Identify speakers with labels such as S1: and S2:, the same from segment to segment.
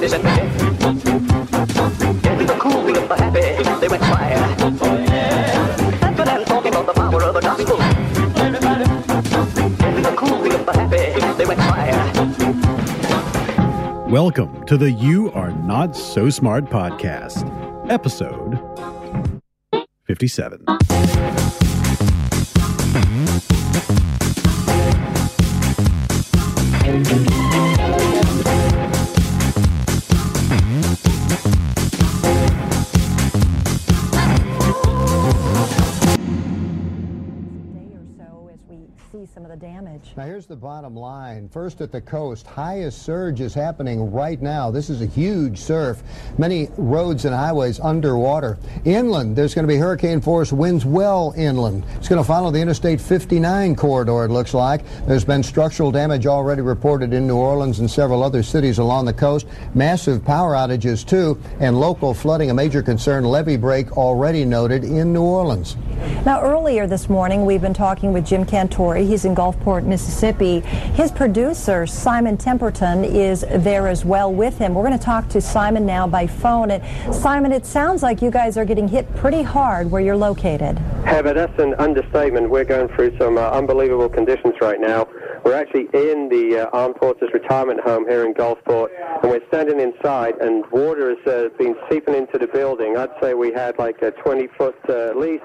S1: the happy, they went fire. Talking about the power of gospel.
S2: Welcome to the You Are Not So Smart podcast, episode 57.
S3: Bottom line. First at the coast, highest surge is happening right now. This is a huge surf. Many roads and highways underwater. Inland, there's going to be hurricane force winds well inland. It's going to follow the Interstate 59 corridor, it looks like. There's been structural damage already reported in New Orleans and several other cities along the coast. Massive power outages, too, and local flooding, a major concern. Levee break already noted in New Orleans.
S4: Now, earlier this morning, we've been talking with Jim Cantore. He's in Gulfport, Mississippi. His producer, Simon Temperton, is there as well with him. We're going to talk to Simon now by phone. And Simon, it sounds like you guys are getting hit pretty hard where you're located.
S5: Heather, that's an understatement. We're going through some uh, unbelievable conditions right now. We're actually in the uh, Armed Forces Retirement Home here in Gulfport, and we're standing inside, and water has uh, been seeping into the building. I'd say we had like a 20 foot uh, least.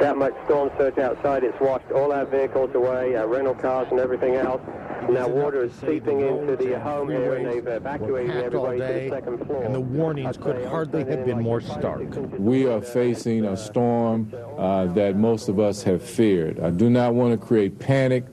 S5: That much storm surge outside. It's washed all our vehicles away, our rental cars and everything else. Now water is seeping into the home here, and they've evacuated
S6: packed all
S5: to
S6: day,
S5: the second floor.
S6: and the warnings could hardly have been
S5: like
S6: more stark.
S7: We are facing a storm uh, that most of us have feared. I do not want to create panic,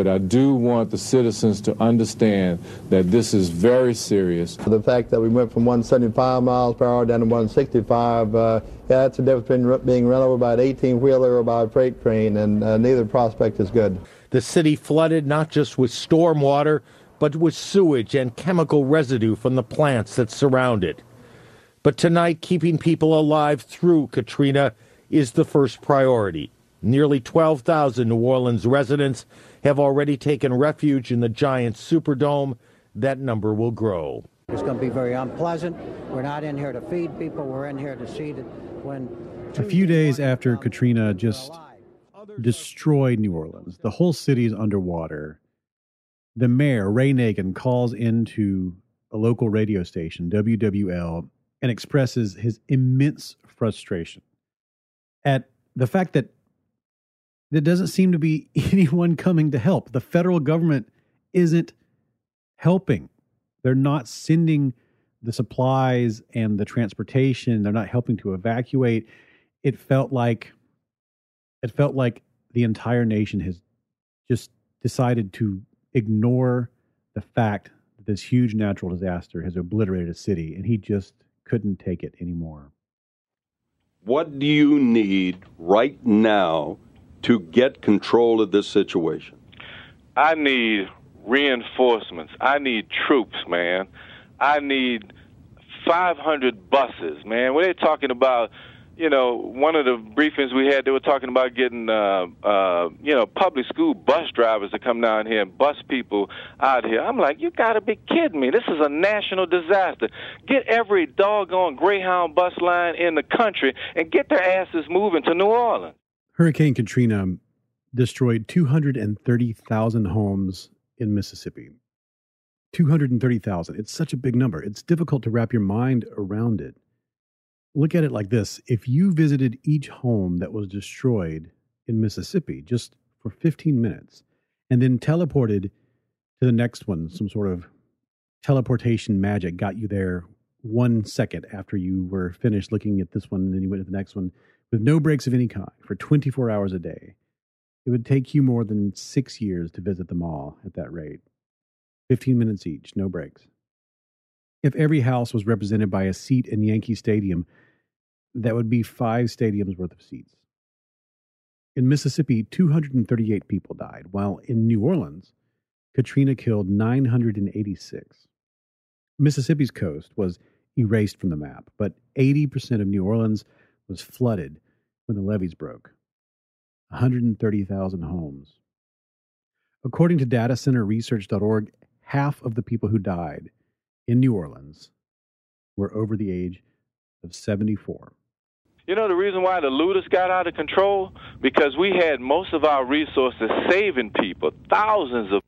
S7: but I do want the citizens to understand that this is very serious.
S8: The fact that we went from 175 miles per hour down to 165, uh, yeah, that's the difference between being run over by an 18-wheeler or by a freight train, and uh, neither prospect is good.
S6: The city flooded not just with storm water, but with sewage and chemical residue from the plants that surround it. But tonight, keeping people alive through Katrina is the first priority. Nearly 12,000 New Orleans residents have already taken refuge in the giant Superdome. That number will grow.
S9: It's going to be very unpleasant. We're not in here to feed people. We're in here to see that when
S2: A few days after Katrina just destroyed New Orleans, the whole city is underwater. The mayor, Ray Nagin, calls into a local radio station, WWL, and expresses his immense frustration at the fact that there doesn't seem to be anyone coming to help. The federal government isn't helping. They're not sending the supplies and the transportation. They're not helping to evacuate. It felt like it felt like the entire nation has just decided to ignore the fact that this huge natural disaster has obliterated a city, and he just couldn't take it anymore.
S10: What do you need right now to get control of this situation?
S11: I need reinforcements. I need troops, man. I need 500 buses, man. When they're talking about, you know, one of the briefings we had, they were talking about getting, uh, uh, you know, public school bus drivers to come down here and bus people out here. I'm like, you got to be kidding me. This is a national disaster. Get every doggone Greyhound bus line in the country and get their asses moving to New Orleans.
S2: Hurricane Katrina destroyed 230,000 homes in Mississippi. 230,000. It's such a big number. It's difficult to wrap your mind around it. Look at it like this if you visited each home that was destroyed in Mississippi just for 15 minutes and then teleported to the next one, some sort of teleportation magic got you there one second after you were finished looking at this one, and then you went to the next one with no breaks of any kind for 24 hours a day. It would take you more than six years to visit them all at that rate. 15 minutes each, no breaks. If every house was represented by a seat in Yankee Stadium, that would be five stadiums worth of seats. In Mississippi, 238 people died, while in New Orleans, Katrina killed 986. Mississippi's coast was erased from the map, but 80% of New Orleans was flooded when the levees broke. 130,000 homes. According to datacenterresearch.org, half of the people who died in New Orleans were over the age of 74.
S11: You know the reason why the looters got out of control? Because we had most of our resources saving people, thousands of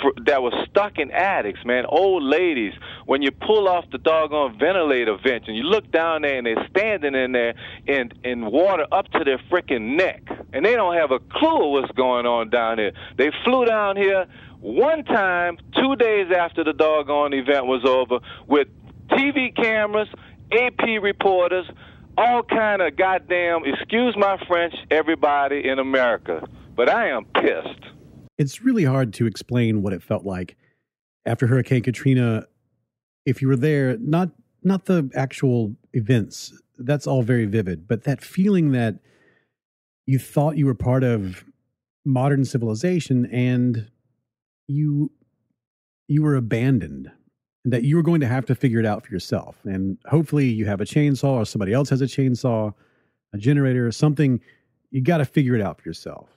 S11: for, that were stuck in attics, man, old ladies. When you pull off the doggone ventilator vent and you look down there and they're standing in there in in water up to their freaking neck, and they don't have a clue what's going on down here. They flew down here one time, two days after the doggone event was over, with TV cameras, AP reporters all kind of goddamn excuse my french everybody in america but i am pissed
S2: it's really hard to explain what it felt like after hurricane katrina if you were there not not the actual events that's all very vivid but that feeling that you thought you were part of modern civilization and you you were abandoned that you were going to have to figure it out for yourself. And hopefully you have a chainsaw or somebody else has a chainsaw, a generator, or something. You got to figure it out for yourself.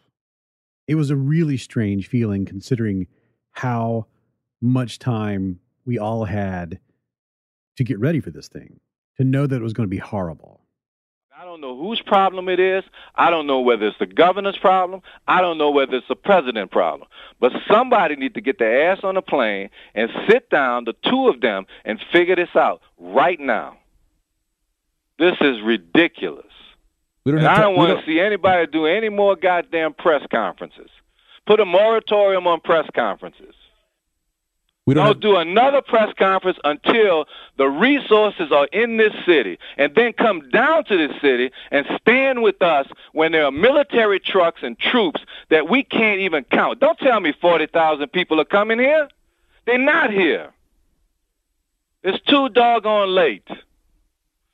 S2: It was a really strange feeling considering how much time we all had to get ready for this thing, to know that it was going to be horrible.
S11: I don't know whose problem it is. I don't know whether it's the governor's problem. I don't know whether it's the president's problem. But somebody needs to get their ass on a plane and sit down, the two of them, and figure this out right now. This is ridiculous. And I don't want to see anybody do any more goddamn press conferences. Put a moratorium on press conferences.
S12: We don't,
S11: don't do another press conference until the resources are in this city, and then come down to this city and stand with us when there are military trucks and troops that we can't even count. Don't tell me 40,000 people are coming here. They're not here. It's too doggone late.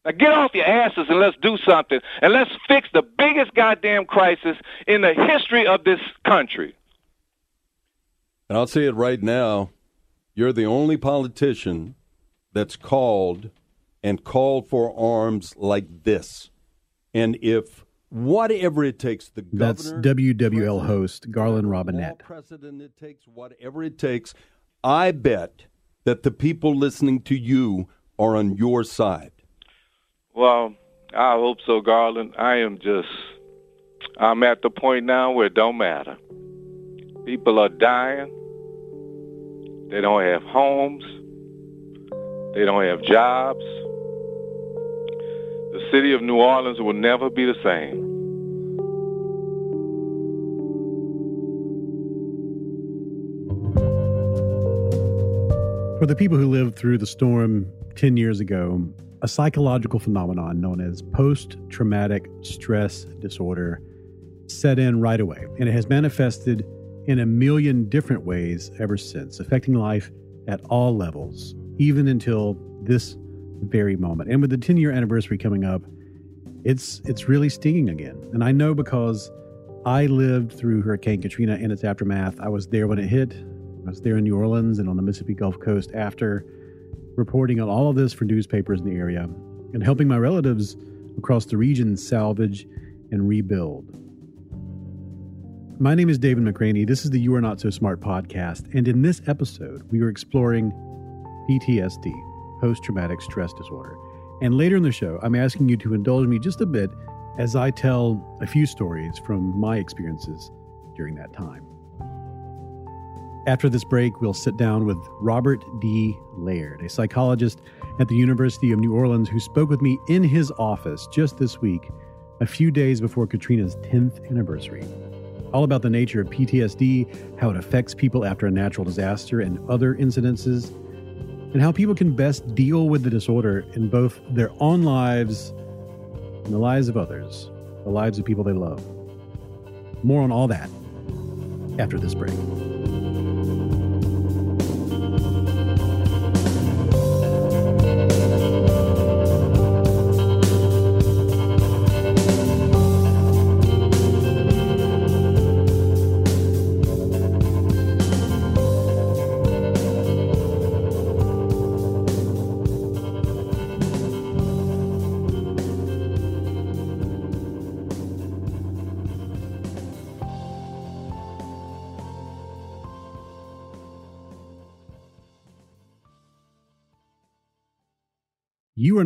S11: Now get off your asses and let's do something, and let's fix the biggest goddamn crisis in the history of this country.
S10: And I'll say it right now you're the only politician that's called and called for arms like this. And if whatever it takes, the
S2: That's WWL host Garland Robinette.
S10: president it takes, whatever it takes, I bet that the people listening to you are on your side.
S11: Well, I hope so, Garland. I am just, I'm at the point now where it don't matter. People are dying. They don't have homes. They don't have jobs. The city of New Orleans will never be the same.
S2: For the people who lived through the storm 10 years ago, a psychological phenomenon known as post traumatic stress disorder set in right away, and it has manifested in a million different ways ever since, affecting life at all levels, even until this very moment. And with the 10 year anniversary coming up, it's it's really stinging again. And I know because I lived through Hurricane Katrina and its aftermath. I was there when it hit. I was there in New Orleans and on the Mississippi Gulf Coast after, reporting on all of this for newspapers in the area and helping my relatives across the region salvage and rebuild. My name is David McRaney. This is the You Are Not So Smart podcast. And in this episode, we are exploring PTSD, post traumatic stress disorder. And later in the show, I'm asking you to indulge me just a bit as I tell a few stories from my experiences during that time. After this break, we'll sit down with Robert D. Laird, a psychologist at the University of New Orleans who spoke with me in his office just this week, a few days before Katrina's 10th anniversary. All about the nature of PTSD, how it affects people after a natural disaster and other incidences, and how people can best deal with the disorder in both their own lives and the lives of others, the lives of people they love. More on all that after this break.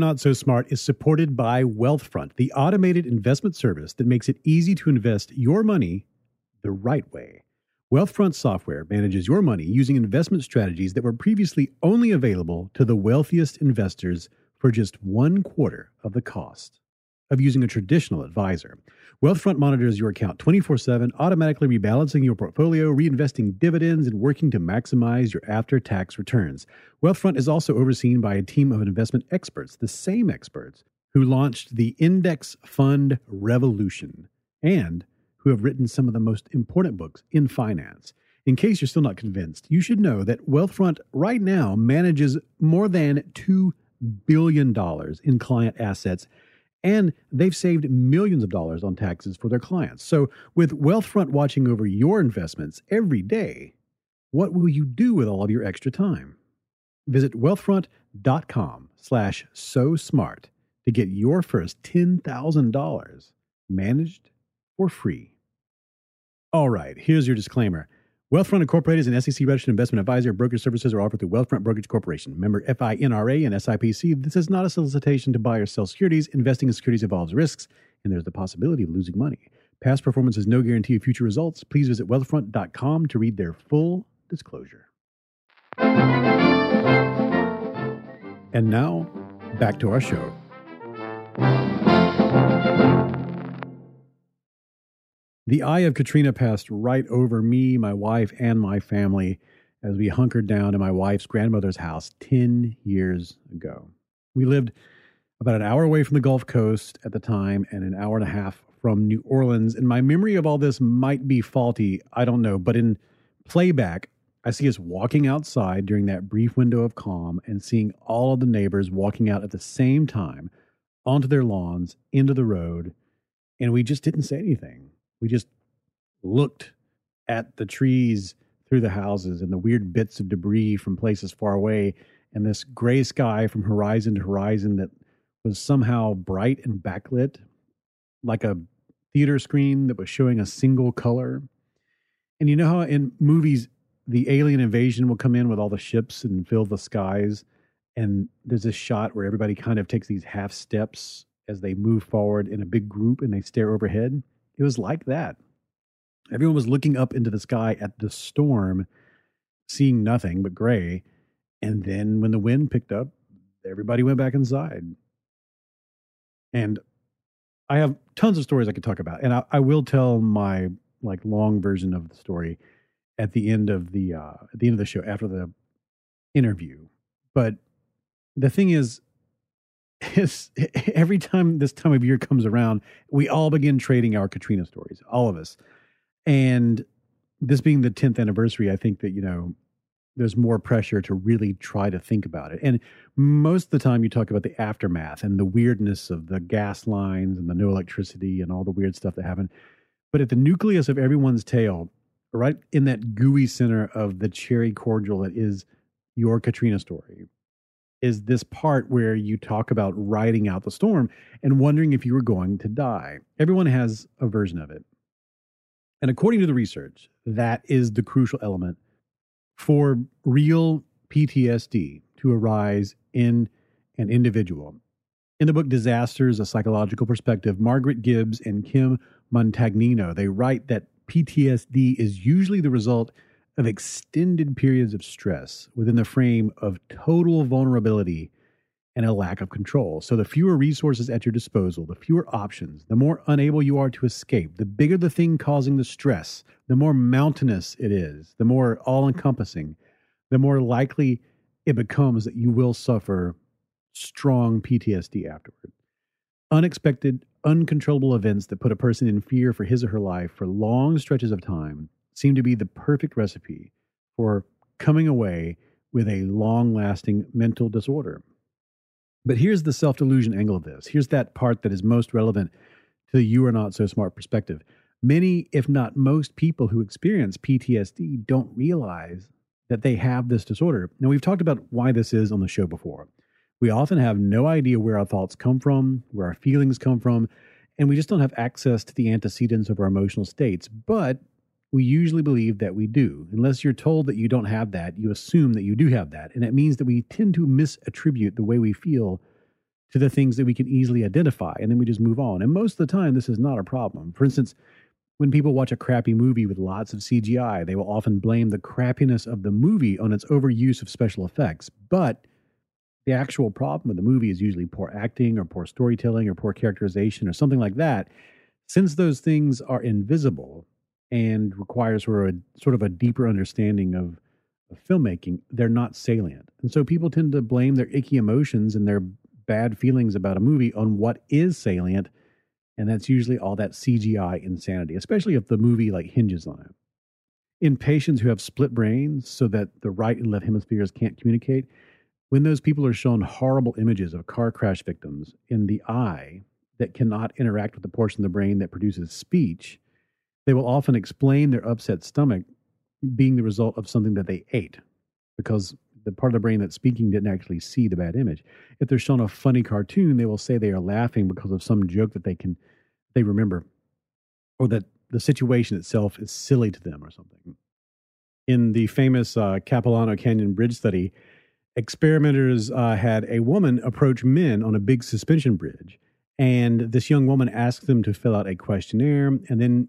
S2: Not So Smart is supported by Wealthfront, the automated investment service that makes it easy to invest your money the right way. Wealthfront software manages your money using investment strategies that were previously only available to the wealthiest investors for just one quarter of the cost of using a traditional advisor. Wealthfront monitors your account 24 7, automatically rebalancing your portfolio, reinvesting dividends, and working to maximize your after tax returns. Wealthfront is also overseen by a team of investment experts, the same experts who launched the Index Fund Revolution and who have written some of the most important books in finance. In case you're still not convinced, you should know that Wealthfront right now manages more than $2 billion in client assets and they've saved millions of dollars on taxes for their clients. So, with Wealthfront watching over your investments every day, what will you do with all of your extra time? Visit wealthfront.com slash so smart to get your first $10,000 managed for free. All right, here's your disclaimer. Wealthfront Incorporated is an SEC registered investment advisor. Brokerage services are offered through Wealthfront Brokerage Corporation. Member FINRA and SIPC. This is not a solicitation to buy or sell securities. Investing in securities involves risks, and there's the possibility of losing money. Past performance is no guarantee of future results. Please visit wealthfront.com to read their full disclosure. And now, back to our show. The eye of Katrina passed right over me, my wife, and my family as we hunkered down in my wife's grandmother's house 10 years ago. We lived about an hour away from the Gulf Coast at the time and an hour and a half from New Orleans. And my memory of all this might be faulty. I don't know. But in playback, I see us walking outside during that brief window of calm and seeing all of the neighbors walking out at the same time onto their lawns, into the road. And we just didn't say anything we just looked at the trees through the houses and the weird bits of debris from places far away and this gray sky from horizon to horizon that was somehow bright and backlit like a theater screen that was showing a single color. And you know how in movies the alien invasion will come in with all the ships and fill the skies and there's this shot where everybody kind of takes these half steps as they move forward in a big group and they stare overhead it was like that. Everyone was looking up into the sky at the storm, seeing nothing but gray. And then when the wind picked up, everybody went back inside. And I have tons of stories I could talk about. And I, I will tell my like long version of the story at the end of the uh at the end of the show after the interview. But the thing is, is every time this time of year comes around, we all begin trading our Katrina stories, all of us. And this being the 10th anniversary, I think that, you know, there's more pressure to really try to think about it. And most of the time, you talk about the aftermath and the weirdness of the gas lines and the no electricity and all the weird stuff that happened. But at the nucleus of everyone's tale, right in that gooey center of the cherry cordial that is your Katrina story, is this part where you talk about riding out the storm and wondering if you were going to die. Everyone has a version of it. And according to the research, that is the crucial element for real PTSD to arise in an individual. In the book Disasters, A Psychological Perspective, Margaret Gibbs and Kim Montagnino, they write that PTSD is usually the result of extended periods of stress within the frame of total vulnerability and a lack of control. So, the fewer resources at your disposal, the fewer options, the more unable you are to escape, the bigger the thing causing the stress, the more mountainous it is, the more all encompassing, the more likely it becomes that you will suffer strong PTSD afterward. Unexpected, uncontrollable events that put a person in fear for his or her life for long stretches of time seem to be the perfect recipe for coming away with a long lasting mental disorder. But here's the self delusion angle of this. Here's that part that is most relevant to the you are not so smart perspective. Many, if not most people who experience PTSD don't realize that they have this disorder. Now, we've talked about why this is on the show before. We often have no idea where our thoughts come from, where our feelings come from, and we just don't have access to the antecedents of our emotional states. But we usually believe that we do. Unless you're told that you don't have that, you assume that you do have that. And it means that we tend to misattribute the way we feel to the things that we can easily identify, and then we just move on. And most of the time, this is not a problem. For instance, when people watch a crappy movie with lots of CGI, they will often blame the crappiness of the movie on its overuse of special effects. But the actual problem with the movie is usually poor acting or poor storytelling or poor characterization or something like that. Since those things are invisible and requires sort of a, sort of a deeper understanding of, of filmmaking, they're not salient. And so people tend to blame their icky emotions and their bad feelings about a movie on what is salient and that's usually all that CGI insanity, especially if the movie like hinges on it. In patients who have split brains so that the right and left hemispheres can't communicate, when those people are shown horrible images of car crash victims in the eye that cannot interact with the portion of the brain that produces speech, they will often explain their upset stomach being the result of something that they ate because the part of the brain that's speaking didn't actually see the bad image. If they're shown a funny cartoon, they will say they are laughing because of some joke that they can they remember, or that the situation itself is silly to them or something. In the famous uh, Capilano Canyon Bridge study, experimenters uh, had a woman approach men on a big suspension bridge. And this young woman asked them to fill out a questionnaire, and then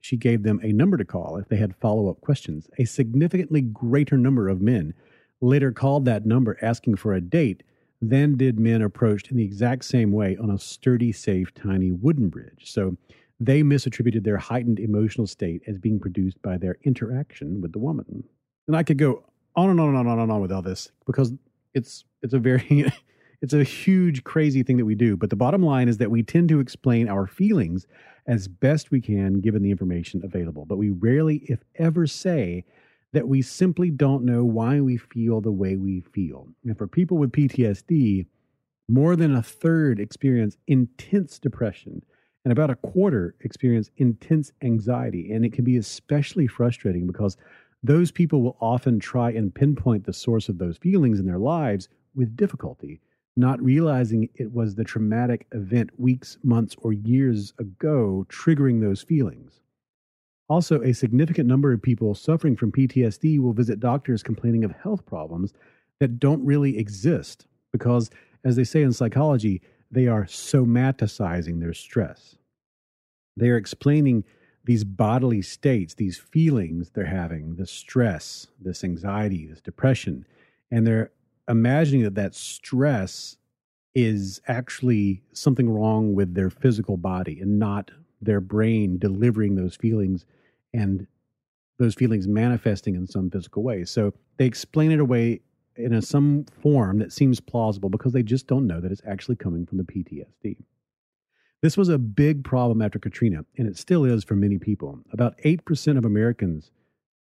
S2: she gave them a number to call if they had follow up questions. A significantly greater number of men later called that number asking for a date than did men approached in the exact same way on a sturdy, safe, tiny wooden bridge. So they misattributed their heightened emotional state as being produced by their interaction with the woman. And I could go on and on and on and on with all this because it's it's a very it's a huge crazy thing that we do. But the bottom line is that we tend to explain our feelings as best we can given the information available. But we rarely, if ever, say that we simply don't know why we feel the way we feel. And for people with PTSD, more than a third experience intense depression, and about a quarter experience intense anxiety. And it can be especially frustrating because those people will often try and pinpoint the source of those feelings in their lives with difficulty, not realizing it was the traumatic event weeks, months, or years ago triggering those feelings. Also, a significant number of people suffering from PTSD will visit doctors complaining of health problems that don't really exist because, as they say in psychology, they are somaticizing their stress. They are explaining these bodily states, these feelings they're having, this stress, this anxiety, this depression, and they're imagining that that stress is actually something wrong with their physical body and not their brain delivering those feelings and those feelings manifesting in some physical way. So they explain it away in a, some form that seems plausible because they just don't know that it's actually coming from the PTSD. This was a big problem after Katrina, and it still is for many people. About 8% of Americans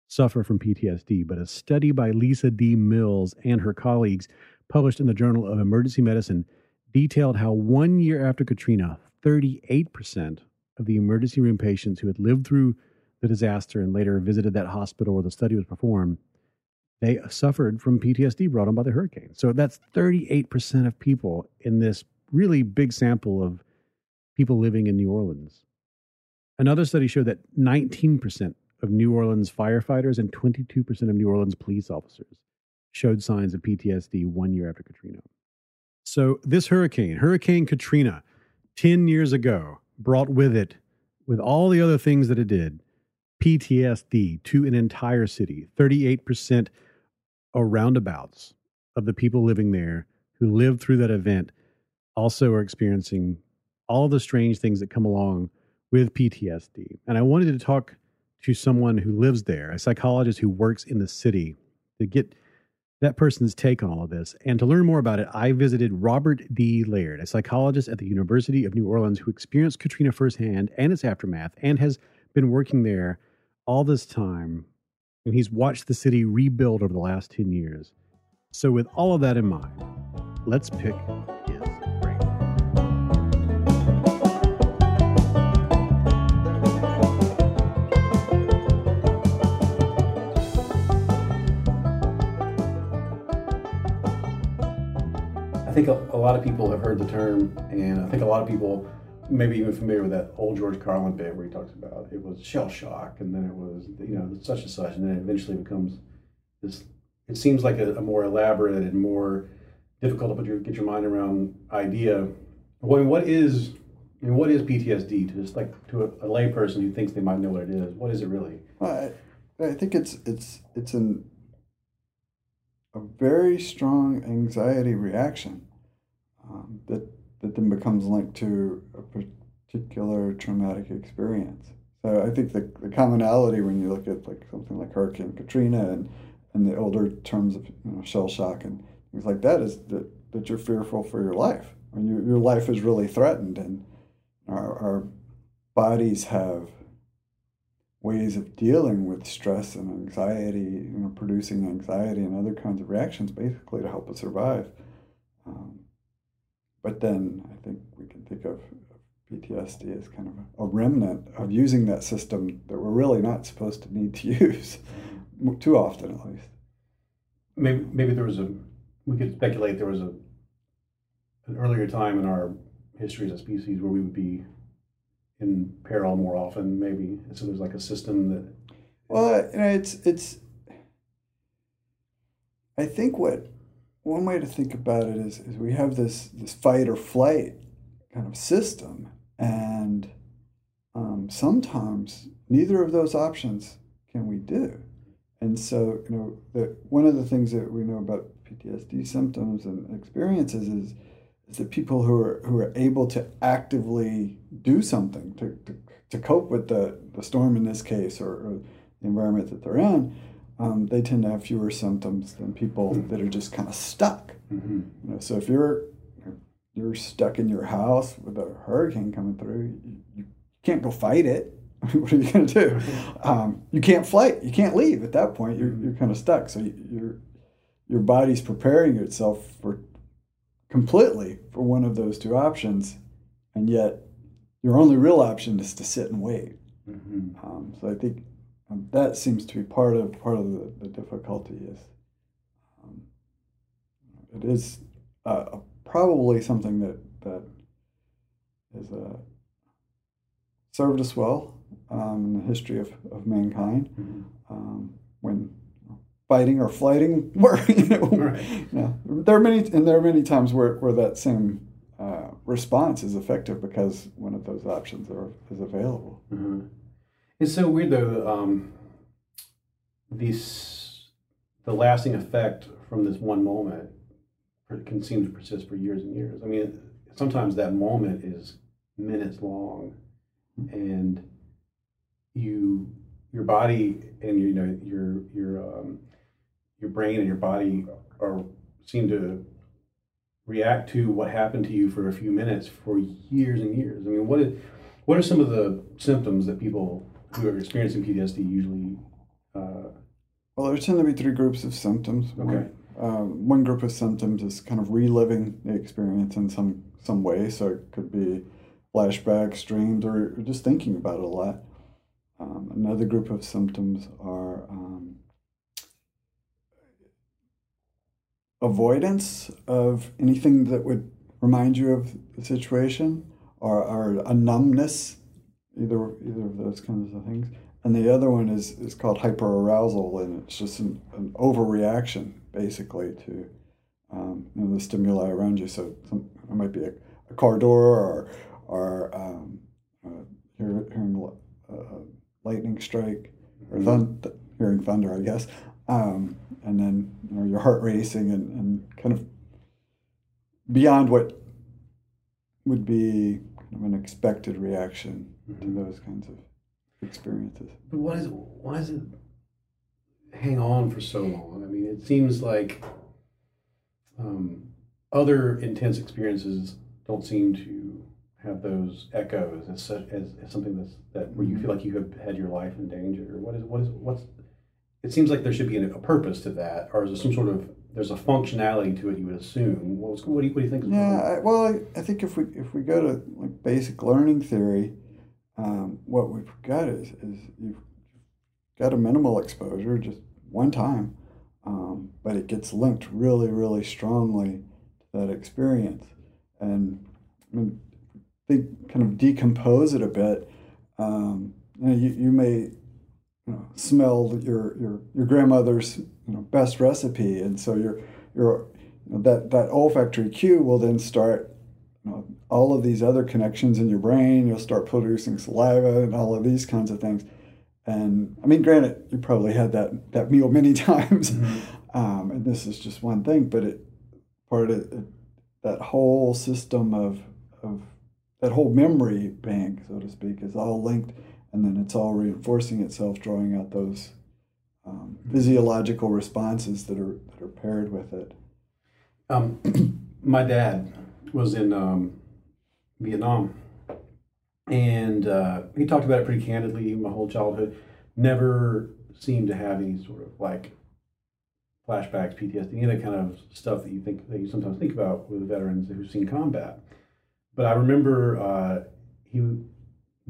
S2: suffer from PTSD, but a study by Lisa D. Mills and her colleagues published in the Journal of Emergency Medicine detailed how one year after Katrina, 38% of the emergency room patients who had lived through the disaster and later visited that hospital where the study was performed, they suffered from PTSD brought on by the hurricane. So that's 38% of people in this really big sample of people living in New Orleans. Another study showed that 19% of New Orleans firefighters and 22% of New Orleans police officers showed signs of PTSD one year after Katrina. So, this hurricane, Hurricane Katrina, 10 years ago, brought with it, with all the other things that it did, PTSD to an entire city. 38% or roundabouts of the people living there who lived through that event also are experiencing all the strange things that come along with PTSD. And I wanted to talk to someone who lives there, a psychologist who works in the city, to get that person's take on all of this. And to learn more about it, I visited Robert D. Laird, a psychologist at the University of New Orleans who experienced Katrina firsthand and its aftermath and has been working there all this time. And he's watched the city rebuild over the last 10 years. So, with all of that in mind, let's pick think a, a lot of people have heard the term, and I think a lot of people maybe even familiar with that old George Carlin bit where he talks about it was shell shock, and then it was you know such and such, and then it eventually becomes this. It seems like a, a more elaborate and more difficult to put your, get your mind around idea. I mean, what is I mean, what is PTSD to just like to a, a layperson who thinks they might know what it is? What is it really?
S13: Well, I, I think it's it's it's an a very strong anxiety reaction um, that that then becomes linked to a particular traumatic experience. So I think the, the commonality when you look at like something like Hurricane Katrina and, and the older terms of you know, shell shock and things like that is that, that you're fearful for your life. When your, your life is really threatened and our, our bodies have ways of dealing with stress and anxiety, you know, producing anxiety and other kinds of reactions basically to help us survive. Um, but then I think we can think of PTSD as kind of a remnant of using that system that we're really not supposed to need to use too often, at least.
S2: Maybe maybe there was a we could speculate there was a an earlier time in our history as a species where we would be in peril more often, maybe. So there's like a system that.
S13: Well, you know, it's it's. I think what one way to think about it is, is we have this this fight or flight kind of system, and um, sometimes neither of those options can we do. And so, you know, the, one of the things that we know about PTSD symptoms and experiences is is that people who are who are able to actively do something to, to, to cope with the, the storm in this case or, or the environment that they're in, um, they tend to have fewer symptoms than people mm-hmm. that are just kind of stuck. Mm-hmm. You know, so if you're you're stuck in your house with a hurricane coming through, you, you can't go fight it. what are you going to do? Um, you can't flight. You can't leave at that point. You're, you're kind of stuck. So you, your body's preparing itself for completely for one of those two options, and yet your only real option is to sit and wait. Mm-hmm. Um, so I think um, that seems to be part of part of the, the difficulty is um, it is uh, probably something that that is uh, served us well um, in the history of, of mankind mm-hmm. Um, when fighting or flighting were you know, right. know, there are many and there are many times where, where that same uh, response is effective because one of those options are, is available.
S2: Mm-hmm. It's so weird though. Um, these the lasting effect from this one moment can seem to persist for years and years. I mean, sometimes that moment is minutes long, and you your body and you know your your um, your brain and your body are seem to react to what happened to you for a few minutes for years and years. I mean, what is, what are some of the symptoms that people who are experiencing PTSD usually? Uh,
S13: well, there tend to be three groups of symptoms.
S2: Okay.
S13: Um, one group of symptoms is kind of reliving the experience in some some way. So it could be flashbacks, dreams, or, just thinking about it a lot. Um, another group of symptoms are um, avoidance of anything that would remind you of the situation or, or a numbness, either either of those kinds of things. And the other one is, is called hyperarousal, and it's just an, an overreaction, basically, to um, you know, the stimuli around you. So some, it might be a, a car door or, or um, uh, hearing a uh, lightning strike, or thun- hearing thunder, I guess. Um, and then you know, your heart racing and, and kind of beyond what would be of an expected reaction mm-hmm. to those kinds of experiences.
S2: But why does it, why does it hang on for so long? I mean, it seems like um, other intense experiences don't seem to have those echoes as, such, as, as something that's that where you mm-hmm. feel like you have had your life in danger. What is what is what's it seems like there should be a, a purpose to that, or is there some sort of there's a functionality to it? You would assume. What, do, you, what do you think?
S13: yeah, I, well, I, I, think if we if we go to like basic learning theory, um, what we've got is is you've got a minimal exposure just one time, um, but it gets linked really really strongly to that experience, and I mean, they kind of decompose it a bit. Um, you, know, you, you may you know, smell your your your grandmother's you know best recipe, and so you're you're you know, that that olfactory cue will then start you know, all of these other connections in your brain. You'll start producing saliva and all of these kinds of things. And I mean, granted, you probably had that that meal many times, um, and this is just one thing, but it part of it, that whole system of of that whole memory bank, so to speak, is all linked, and then it's all reinforcing itself, drawing out those um, physiological responses that are that are paired with it.
S2: Um, my dad was in um, Vietnam, and uh, he talked about it pretty candidly. My whole childhood, never seemed to have any sort of like flashbacks, PTSD, any of that kind of stuff that you think that you sometimes think about with veterans who've seen combat. But I remember uh, he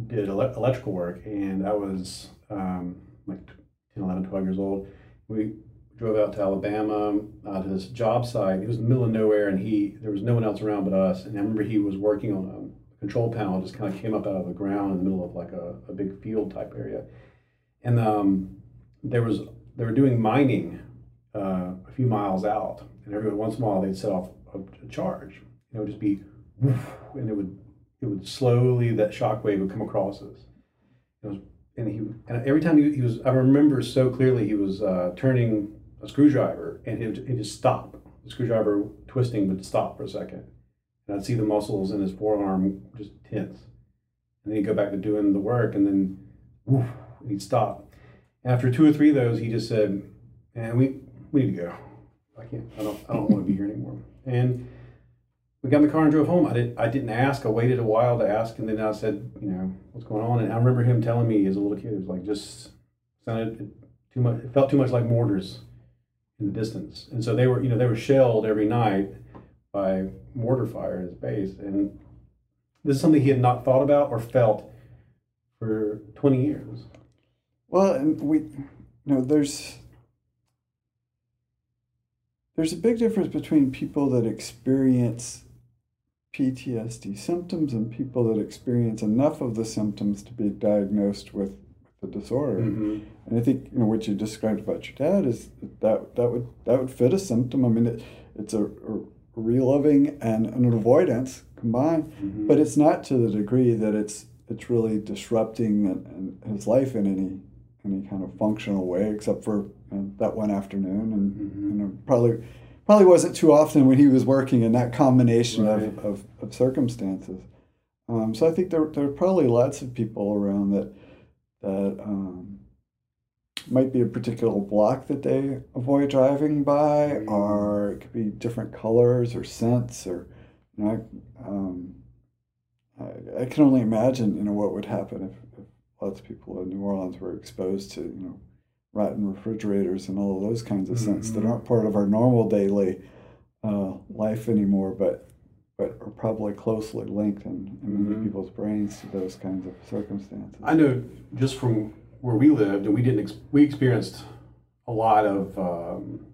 S2: did ele- electrical work, and I was um, like 10, 11, 12 years old. We drove out to Alabama uh, to this job site. It was in the middle of nowhere, and he there was no one else around but us. And I remember he was working on a control panel, just kind of came up out of the ground in the middle of like a, a big field type area. And um, there was they were doing mining uh, a few miles out, and every once in a while they'd set off a, a charge. It would just be, and it would it would slowly that shock wave would come across us. It was, and he and every time he, he was, I remember so clearly he was uh, turning a screwdriver, and he would, just stop. The screwdriver twisting would stop for a second, and I'd see the muscles in his forearm just tense. And then he'd go back to doing the work, and then woof, he'd stop. After two or three of those, he just said, "And we we need to go. I can't. I don't. I don't want to be here anymore." And we got in the car and drove home. I didn't. I didn't ask. I waited a while to ask, and then I said, "You know, what's going on?" And I remember him telling me as a little kid, it was like just sounded too much. It felt too much like mortars in the distance. And so they were, you know, they were shelled every night by mortar fire at his base. And this is something he had not thought about or felt for 20 years.
S13: Well, and we, you know, there's there's a big difference between people that experience PTSD symptoms and people that experience enough of the symptoms to be diagnosed with the disorder.
S2: Mhm.
S13: And I think you know what you described about your dad is that that would that would fit a symptom. I mean, it, it's a, a reliving and an avoidance combined,
S2: Mhm.
S13: but it's not to the degree that it's it's really disrupting in, in his life in any any kind of functional way, except for you know, that one afternoon, and
S2: Mm-hmm.
S13: you know probably probably wasn't too often when he was working in that combination
S2: Right.
S13: of, of, of circumstances. Um, so I think there, there are probably lots of people around that that um, might be a particular block that they avoid driving by,
S2: Mm-hmm.
S13: or it could be different colors or scents, or you know, I, um, I, I can only imagine you know what would happen if, if lots of people in New Orleans were exposed to you know rotten refrigerators and all of those kinds of scents that aren't part of our normal daily uh, life anymore, but but are probably closely linked in, in many
S2: Mhm.
S13: people's brains to those kinds of circumstances.
S2: I know just from where we lived, and we didn't. Ex- we experienced a lot of um,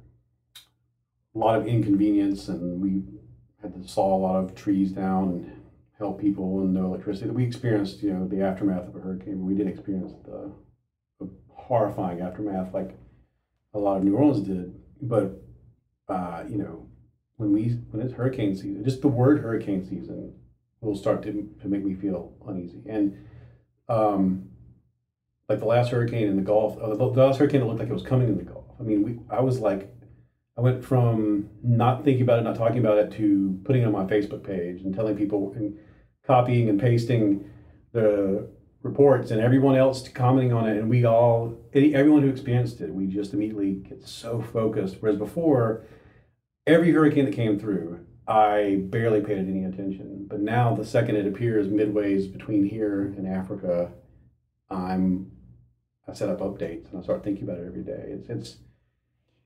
S2: a lot of inconvenience, and we had to saw a lot of trees down and help people, and no electricity. We experienced, you know, the aftermath of a hurricane. But we didn't experience the horrifying aftermath like a lot of New Orleans did. But uh, you know, when we when it's hurricane season, just the word hurricane season will start to, to make me feel uneasy. And um, like the last hurricane in the Gulf, uh, the, last hurricane that looked like it was coming in the Gulf. I mean, we I was like, I went from not thinking about it, not talking about it, to putting it on my Facebook page and telling people and copying and pasting the reports and everyone else commenting on it, and we all, any- everyone who experienced it, we just immediately get so focused. Whereas before, every hurricane that came through, I barely paid it any attention. But now, the second it appears midways between here and Africa, I'm I set up updates and I start thinking about it every day. It's it's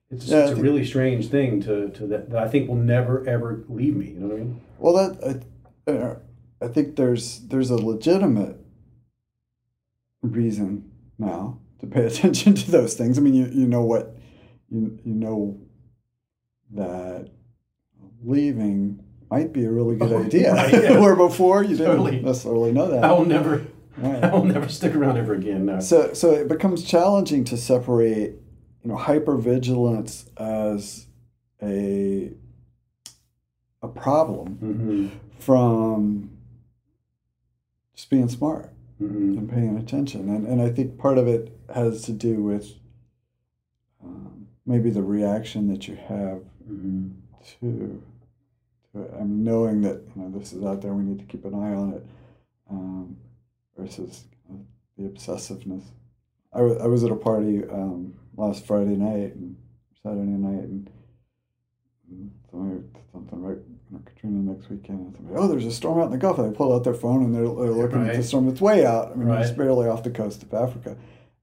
S2: it's,
S13: Yeah,
S2: it's a
S13: think-
S2: really strange thing to, to that, that I think will never ever leave me. You know what I mean?
S13: Well, that I, uh, I think there's there's a legitimate reason now to pay attention to those things. I mean, you, you know what you you know that leaving might be a really good
S2: Oh,
S13: idea.
S2: right, yeah.
S13: Where before you didn't necessarily know that.
S2: I will never
S13: Right.
S2: I will never stick around ever again. No.
S13: So so it becomes challenging to separate, you know, hypervigilance as a a problem
S2: Mm-hmm.
S13: from just being smart
S2: Mm-hmm.
S13: and paying attention. And, and I think part of it has to do with um, maybe the reaction that you have
S2: Mm-hmm.
S13: to, to it. I mean, knowing that you know this is out there, we need to keep an eye on it, um, versus the obsessiveness. I wa- I was at a party um, last Friday night and Saturday night, and, something you know, Katrina next weekend. And somebody, oh, there's a storm out in the Gulf. And they pull out their phone and they're, they're looking at the storm. It's way out. I mean, it's barely off the coast of Africa.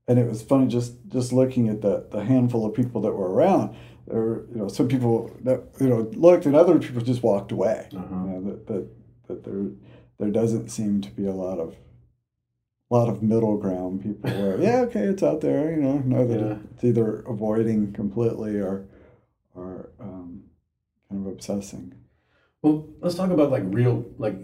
S13: And it was funny just just looking at the, the handful of people that were around. There were, you know, some people that you know looked, and other people just walked away.
S2: Uh-huh.
S13: You know, that, that that there there doesn't seem to be a lot of a lot of middle ground people where yeah okay it's out there you know know that
S2: Yeah.
S13: it's either avoiding completely or or um, kind of obsessing.
S2: Well, let's talk about like real like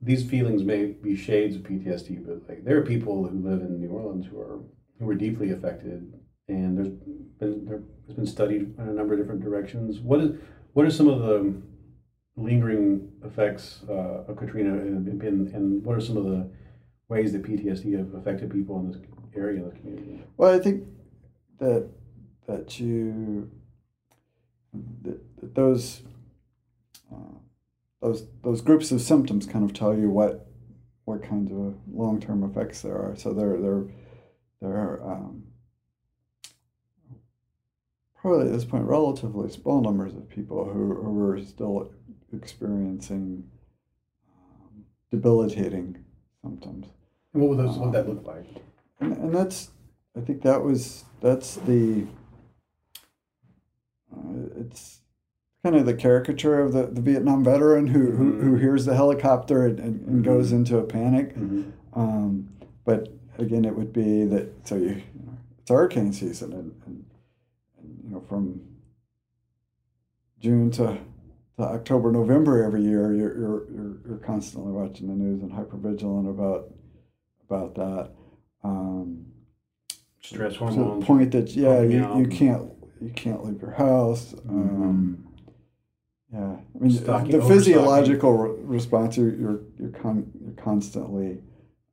S2: these feelings may be shades of PTSD, but like there are people who live in New Orleans who are who are deeply affected, and there's been there has been studied in a number of different directions. What is what are some of the lingering effects uh, of Katrina, and, and and what are some of the ways that PTSD have affected people in this area, in this community?
S13: Well, I think that that you that, those those those groups of symptoms kind of tell you what what kinds of long term effects there are. So there there there are um, probably at this point relatively small numbers of people who, who are still experiencing um, debilitating symptoms.
S2: And what would those what that look like?
S13: And, and that's, I think that was, that's the, uh, it's kind of the caricature of the, the Vietnam veteran who, who, who hears the helicopter and, and, and goes into a panic. Um, but again, it would be that, so you, you know, it's hurricane season and, and, and, you know, from June to, to October, November every year, you're, you're, you're, you're constantly watching the news and hyper vigilant about, about that. Um,
S2: Stress
S13: to the point that yeah, you, you can't you can't leave your house. Um, yeah, I mean
S2: Stocking-
S13: the physiological re- response you're you're you're, con- you're constantly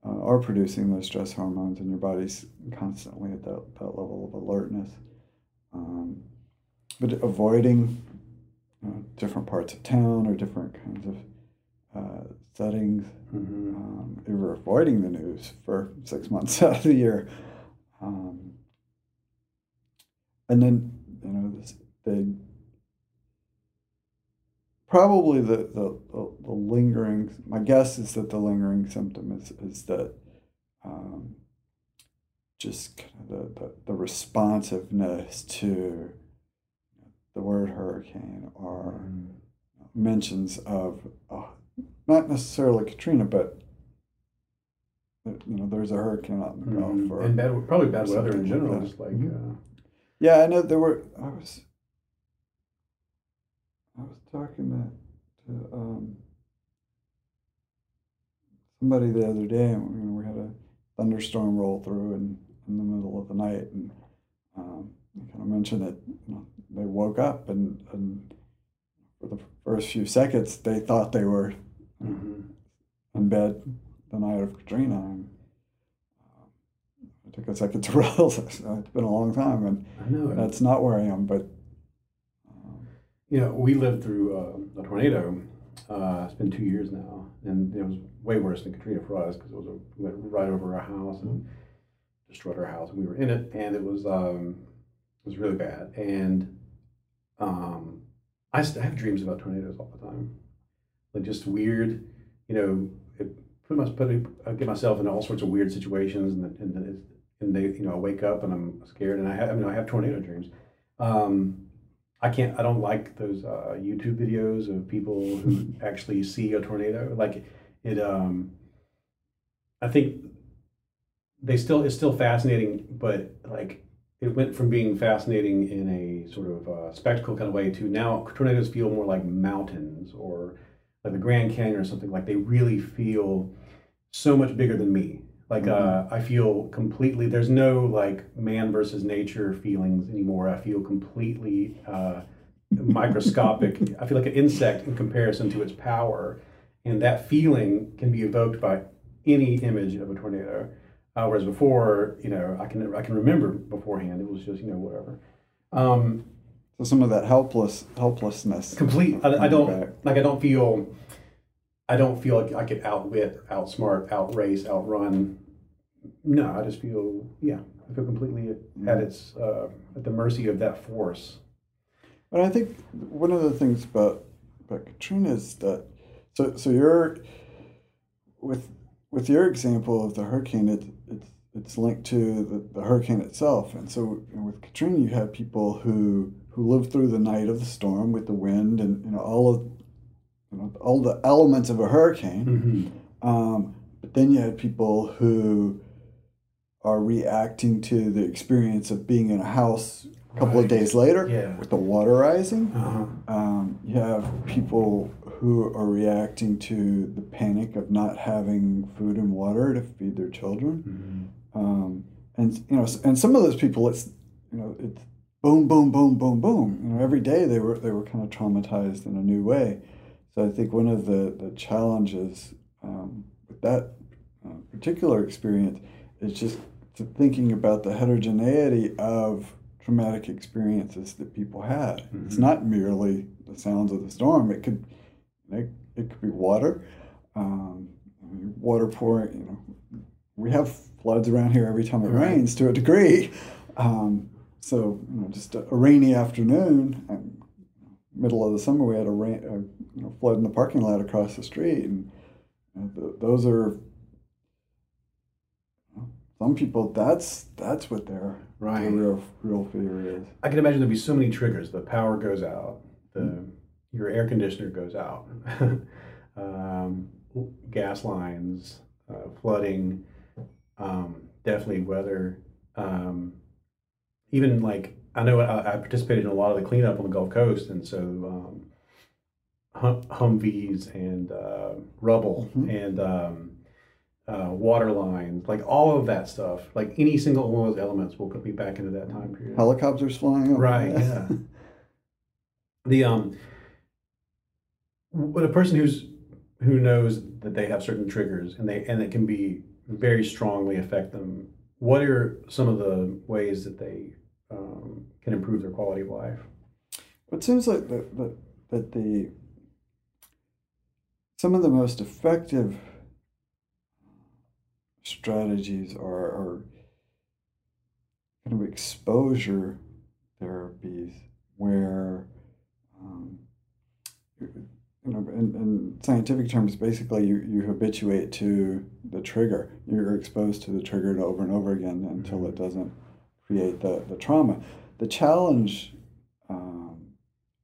S13: uh, are producing those stress hormones, and your body's constantly at that, that level of alertness. Um, but avoiding you know, different parts of town or different kinds of uh, settings,
S2: Mm-hmm.
S13: um, or avoiding the news for six months out of the year. Um, and then, you know, this, they probably the, the, the, the lingering, my guess is that the lingering symptom is, is that um, just kind of the, the, the responsiveness to the word hurricane or mentions of uh, not necessarily Katrina, but you know, there's a hurricane out in the Gulf,
S2: Mhm.
S13: or
S2: And bad- probably bad weather in general, like,
S13: Mhm.
S2: uh,
S13: yeah, I know there were. I was I was talking to, to um, somebody the other day, and we had a thunderstorm roll through in, in the middle of the night, and um, I kind of mentioned that you know, they woke up and, and for the first few seconds they thought they were know, in bed the night of Katrina. And, um, it took a second to realize it's been a long time, and
S2: I know
S13: that's not where I am. But
S2: You know, we lived through uh, a tornado. Uh, it's been two years now, and it was way worse than Katrina for us because it was a, went right over our house and destroyed our house, and we were in it, and it was um, it was really bad. And um, I, have dreams about tornadoes all the time, like just weird, you know. It, put my, put, I get myself in all sorts of weird situations, and and and they, you know, I wake up and I'm scared, and I have, I mean, I have tornado dreams. Um, I can't. I don't like those uh, YouTube videos of people who actually see a tornado. Like it. Um, I think they still. It's still fascinating, but like it went from being fascinating in a sort of uh, spectacle kind of way to now tornadoes feel more like mountains or like the Grand Canyon or something. Like they really feel so much bigger than me. Like uh, I feel completely. There's no like man versus nature feelings anymore. I feel completely uh, microscopic. I feel like an insect in comparison to its power, and that feeling can be evoked by any image of a tornado. Uh, whereas before, you know, I can I can remember beforehand. It was just you know whatever. Um,
S13: So some of that helpless helplessness.
S2: complete. I, I don't
S13: back.
S2: like. I don't feel. I don't feel like I could outwit, outsmart, outrace, outrun. No, I just feel yeah. I feel completely at, at its uh, at the mercy of that force.
S13: But I think one of the things about about Katrina is that so so you're with with your example of the hurricane, it, it's it's linked to the, the hurricane itself, and so with Katrina, you have people who who lived through the night of the storm with the wind and you know all of all the elements of a hurricane. Um, but then you had people who are reacting to the experience of being in a house a couple of days later
S2: Yeah.
S13: with the water rising.
S2: Uh-huh.
S13: Um, you have people who are reacting to the panic of not having food and water to feed their children. Um, and you know, and some of those people, it's you know, it's boom, boom, boom, boom, boom. You know, every day they were they were kind of traumatized in a new way. So I think one of the the challenges um, with that uh, particular experience is just to thinking about the heterogeneity of traumatic experiences that people had. It's not merely the sounds of the storm. It could it, it could be water, um, water pouring. You know, we have floods around here every time it
S2: Right.
S13: rains to a degree. Um, so you know, just a, rainy afternoon, middle of the summer, we had a rain, a, you know, flood in the parking lot across the street, and you know, th- those are some people. That's that's what their
S2: Right.
S13: their real real fear is.
S2: I can imagine there'd be so many triggers. The power goes out. The your air conditioner goes out. um, gas lines, uh, flooding, um, definitely weather. Um, even like I know I, I participated in a lot of the cleanup on the Gulf Coast, and so um, hum- Humvees and uh, rubble and um, uh, water lines, like all of that stuff, like any single one of those elements will put me back into that time period.
S13: Helicopters flying over.
S2: Right. Yeah. the um, but a person who's who knows that they have certain triggers and they and it can be very strongly affect them. What are some of the ways that they um, can improve their quality of life?
S13: It seems like that, that, that the some of the most effective strategies are, are kind of exposure therapies where um, you know, in, in scientific terms, basically you, you habituate to the trigger. You're exposed to the trigger over and over again until it doesn't create the, the trauma. The challenge um,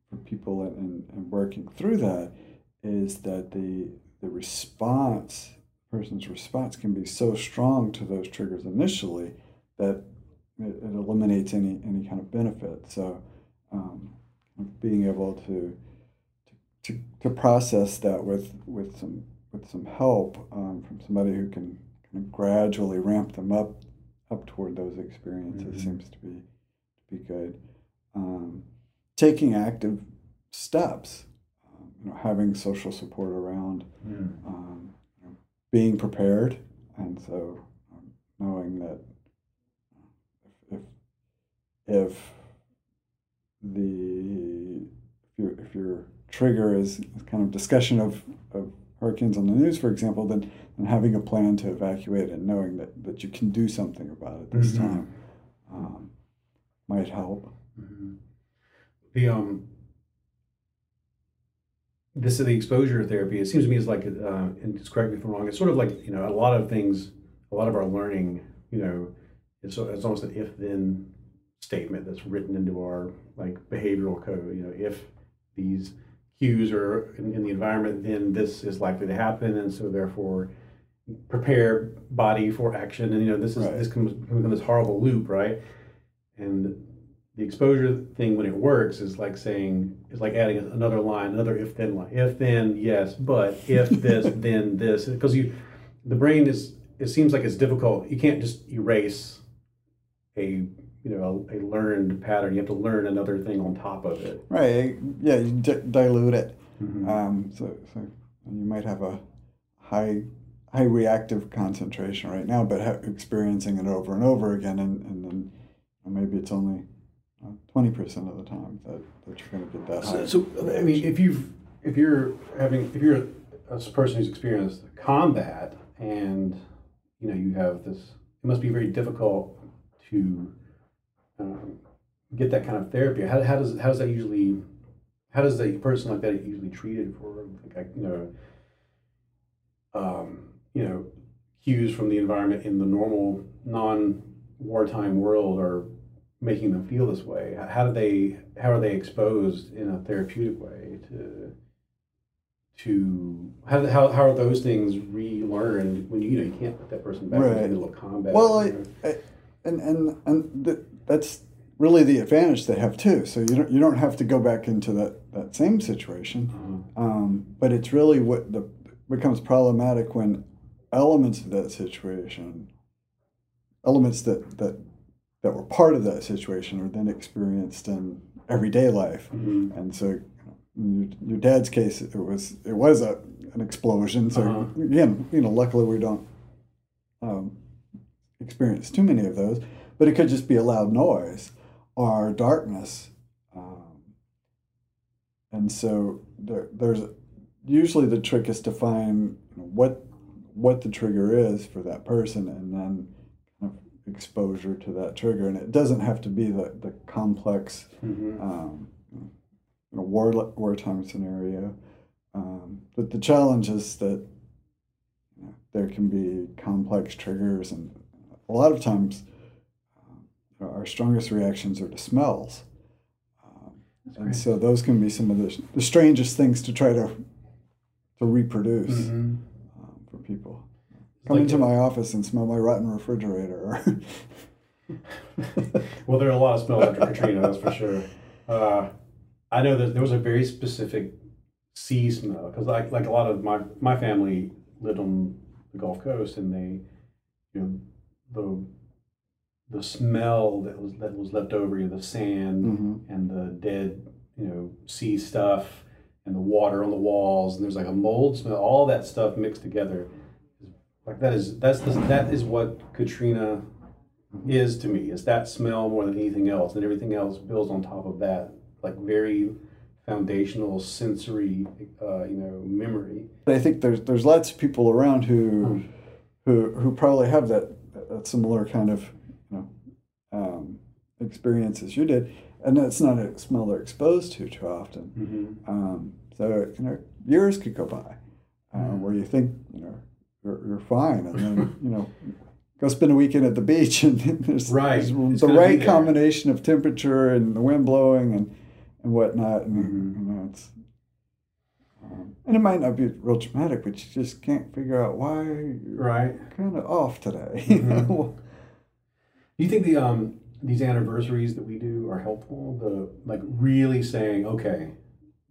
S13: for people in, in working through that is that the the response, person's response can be so strong to those triggers initially that it, it eliminates any any kind of benefit. So um, being able to to, to process that with with some with some help um, from somebody who can kind of gradually ramp them up up toward those experiences seems to be to be good. Um, taking active steps, um, you know, having social support around, um, you know, being prepared, and so um, knowing that if if the if your if your trigger is kind of discussion of, of hurricanes on the news, for example, then, then having a plan to evacuate and knowing that, that you can do something about it this
S2: Mhm.
S13: time um, might help.
S2: The um, this is the exposure therapy. It seems to me is like, uh, and just correct me if I'm wrong. It's sort of like you know a lot of things, a lot of our learning. You know, it's it's almost an if-then statement that's written into our like behavioral code. You know, if these cues are in, in the environment, then this is likely to happen, and so therefore prepare body for action. And you know, this is this comes becomes this horrible loop, right? And the exposure thing when it works is like saying is like adding another line, another if then line. If then yes, but if this then this because you the brain is it seems like it's difficult. You can't just erase a you know a, a learned pattern. You have to learn another thing on top of it.
S13: Right. Yeah, you di- dilute it.
S2: Mhm.
S13: Um, so, so you might have a high high reactive concentration right now, but ha- experiencing it over and over again, and, and then maybe it's only twenty percent of the time that, that you're going to get that high.
S2: So, so I mean, if you if you're having if you're a person who's experienced combat and you know you have this, it must be very difficult to um, get that kind of therapy. How, how does how does that usually how does a person like that usually treated for like you know um, you know cues from the environment in the normal non wartime world are making them feel this way? How- do they how are they exposed in a therapeutic way to to how how, how are those things relearned when you you know you can't put that person back in the
S13: Right.
S2: middle of combat?
S13: Well, I,
S2: you know?
S13: I, and and and th- that's really the advantage they have too. So you don't you don't have to go back into that that same situation. Um, but it's really what the becomes problematic when elements of that situation, elements that that that were part of that situation, are then experienced in everyday life.
S2: Mhm.
S13: And so, in your, your dad's case, it was it was a an explosion. So
S2: Uh-huh.
S13: again, you know, luckily we don't um, experience too many of those, but it could just be a loud noise or darkness. Um, and so there, there's usually the trick is to find you know, what what the trigger is for that person, and then kind of exposure to that trigger. And it doesn't have to be the, the complex
S2: Mhm.
S13: um, you know, war wartime scenario. Um, but the challenge is that you know, there can be complex triggers, and a lot of times um, you know, our strongest reactions are to smells. Um, and so those can be some of the, the strangest things to try to to reproduce
S2: Mhm.
S13: People.
S2: It's
S13: Come
S2: like
S13: into
S2: a-
S13: my office and smell my rotten refrigerator.
S2: well, there are a lot of smells after Katrina, that's for sure. Uh, I know that there was a very specific sea smell because, like, like a lot of my my family lived on the Gulf Coast, and they, you know, the the smell that was that was left over, you know, the sand
S13: Mhm.
S2: and the dead, you know, sea stuff and the water on the walls, and there's like a mold smell. All that stuff mixed together, like that is that's the, that is what Katrina is to me. Is that smell more than anything else, and everything else builds on top of that, like very foundational sensory, uh, you know, memory.
S13: I think there's there's lots of people around who who who probably have that, that similar kind of you know um, experience as you did, and that's not a smell they're exposed to too often.
S2: Mhm.
S13: Um, so you know years could go by uh, where you think you know you're, you're fine, and then you know go spend a weekend at the beach, and there's,
S2: Right.
S13: there's the right combination of temperature and the wind blowing and and whatnot, and
S2: Mm-hmm.
S13: you know it's. Um, and it might not be real dramatic, but you just can't figure out why you're
S2: Right.
S13: kind of off today.
S2: Mhm. Do you think the um these anniversaries that we do are helpful? The like really saying, okay,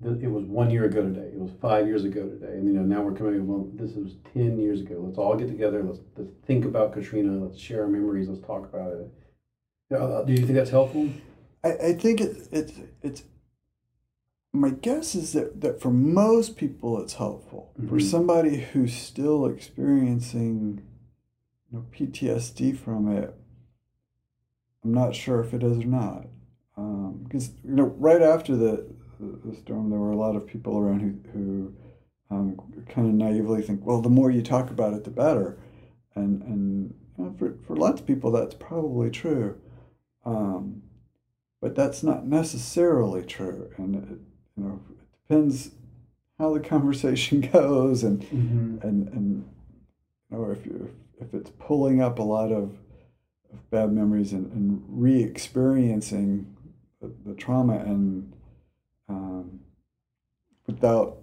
S2: th- it was one year ago today. It was five years ago today, and you know now we're coming. Well, this was ten years ago. Let's all get together. Let's, let's think about Katrina. Let's share our memories. Let's talk about it. Uh, do you think that's helpful?
S13: I, I think it, it's it's my guess is that, that for most people it's helpful. For
S2: Mhm.
S13: somebody who's still experiencing you know, PTSD from it, I'm not sure if it is or not. Because you know, right after the, the storm, there were a lot of people around who who um, kind of naively think, well, the more you talk about it, the better. And and you know, for for lots of people, that's probably true. Um, but that's not necessarily true, and it, you know, it depends how the conversation goes, and
S2: Mhm.
S13: and and you know, if you if it's pulling up a lot of, of bad memories and, and re-experiencing the, the trauma and um, without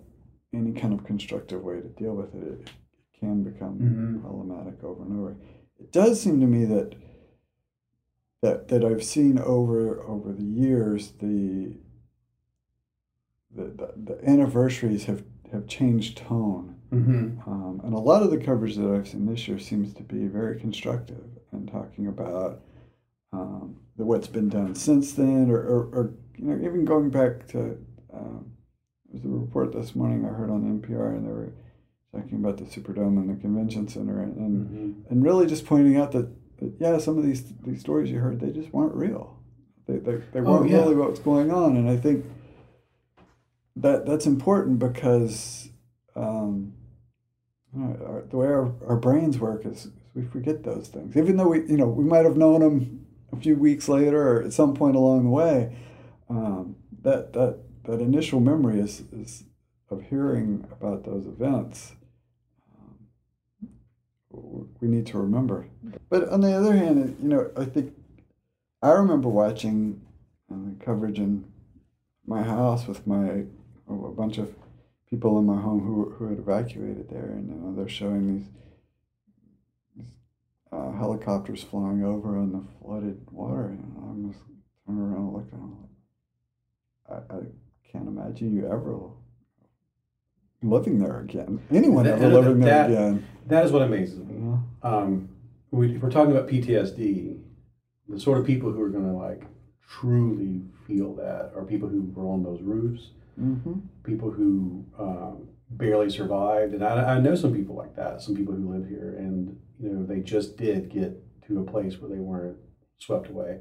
S13: any kind of constructive way to deal with it, it, it can become
S2: Mhm.
S13: problematic over and over. It does seem to me that that that I've seen over over the years the the, the, the anniversaries have, have changed tone.
S2: Mm-hmm.
S13: Um, and a lot of the coverage that I've seen this year seems to be very constructive and talking about um, the what's been done since then, or, or, or you know, even going back to um, there was a report this morning I heard on NPR, and they were talking about the Superdome and the Convention Center, and and,
S2: Mm-hmm.
S13: and really just pointing out that, that yeah, some of these these stories you heard they just weren't real. They they, they
S2: Oh,
S13: weren't
S2: yeah.
S13: really what's going on, and I think that that's important because um, you know, our, the way our, our brains work is, is we forget those things, even though we you know we might have known them a few weeks later or at some point along the way. Um, that that that initial memory is is of hearing about those events. Um, we need to remember. But on the other hand, you know, I think I remember watching uh, coverage in my house with my a bunch of people in my home who who had evacuated there, and you know, they're showing these, these uh, helicopters flying over in the flooded water, and I just turn around and look at them like, I, I can't imagine you ever living there again. Anyone
S2: That-
S13: ever
S2: that-
S13: living there
S2: that-
S13: again?
S2: That is what amazes me. Um, we, if we're talking about PTSD, the sort of people who are going to like truly feel that are people who were on those roofs,
S13: Mm-hmm.
S2: people who um, barely survived, and I, I know some people like that. Some people who live here, and you know, they just did get to a place where they weren't swept away,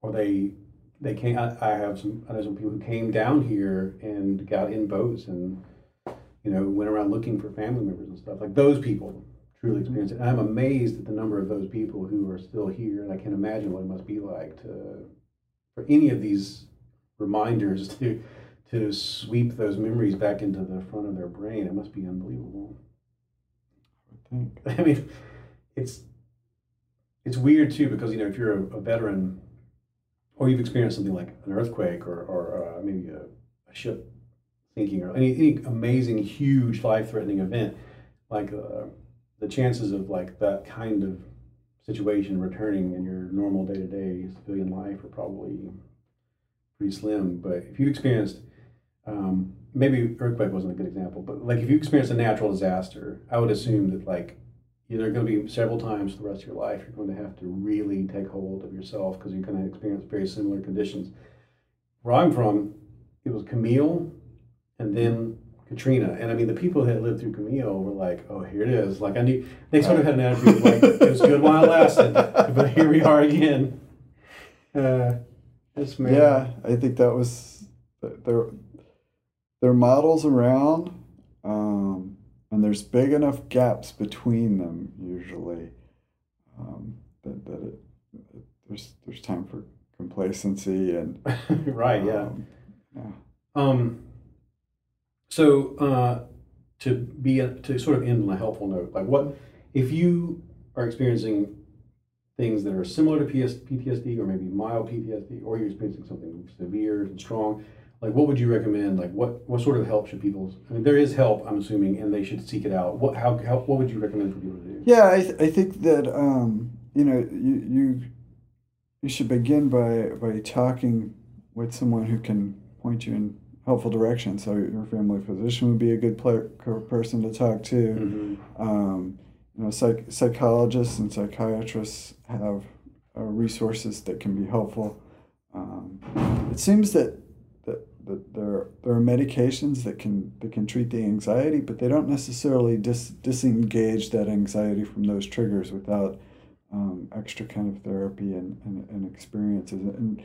S2: or they they came. I, I have some. I know some people who came down here and got in boats and you know went around looking for family members and stuff. Like those people truly mm-hmm. experienced it. And I'm amazed at the number of those people who are still here, and I can imagine what it must be like to for any of these reminders to to sweep those memories back into the front of their brain. It must be unbelievable.
S13: I think.
S2: I mean, it's it's weird too because you know if you're a, a veteran or you've experienced something like an earthquake or or uh, maybe a, a ship sinking or any, any amazing huge life threatening event like uh, the chances of like that kind of situation returning in your normal day to day civilian life are probably pretty slim. But if you experienced um, maybe earthquake wasn't a good example, but like if you experience a natural disaster, I would assume that like there are going to be several times the rest of your life you're going to have to really take hold of yourself because you're going to experience very similar conditions. Where I'm from, it was Camille and then Katrina, and I mean the people that lived through Camille were like, "Oh, here it is." Like I knew they sort of had an attitude of like, "It was good while it lasted," but here we are again. Uh, it's man.
S13: Yeah, I think that was there. There are models around, um, and there's big enough gaps between them usually um, that, that it, there's there's time for complacency and
S2: right. Yeah.
S13: um, yeah.
S2: Um, so uh, to be a, to sort of end on a helpful note, like what if you are experiencing things that are similar to PS, PTSD or maybe mild PTSD, or you're experiencing something severe and strong? Like, what would you recommend? Like, what what sort of help should people? I mean, there is help, I'm assuming, and they should seek it out. What how, how what would you recommend for people to do?
S13: Yeah, I, th- I think that um, you know you, you you should begin by by talking with someone who can point you in helpful direction. So your family physician would be a good pla- co- person to talk to.
S2: Mm-hmm.
S13: Um, you know, psych- psychologists and psychiatrists have uh, resources that can be helpful. Um, it seems that, that, there, there are medications that can that can treat the anxiety, but they don't necessarily dis- disengage that anxiety from those triggers without um, extra kind of therapy and, and, and experiences. And it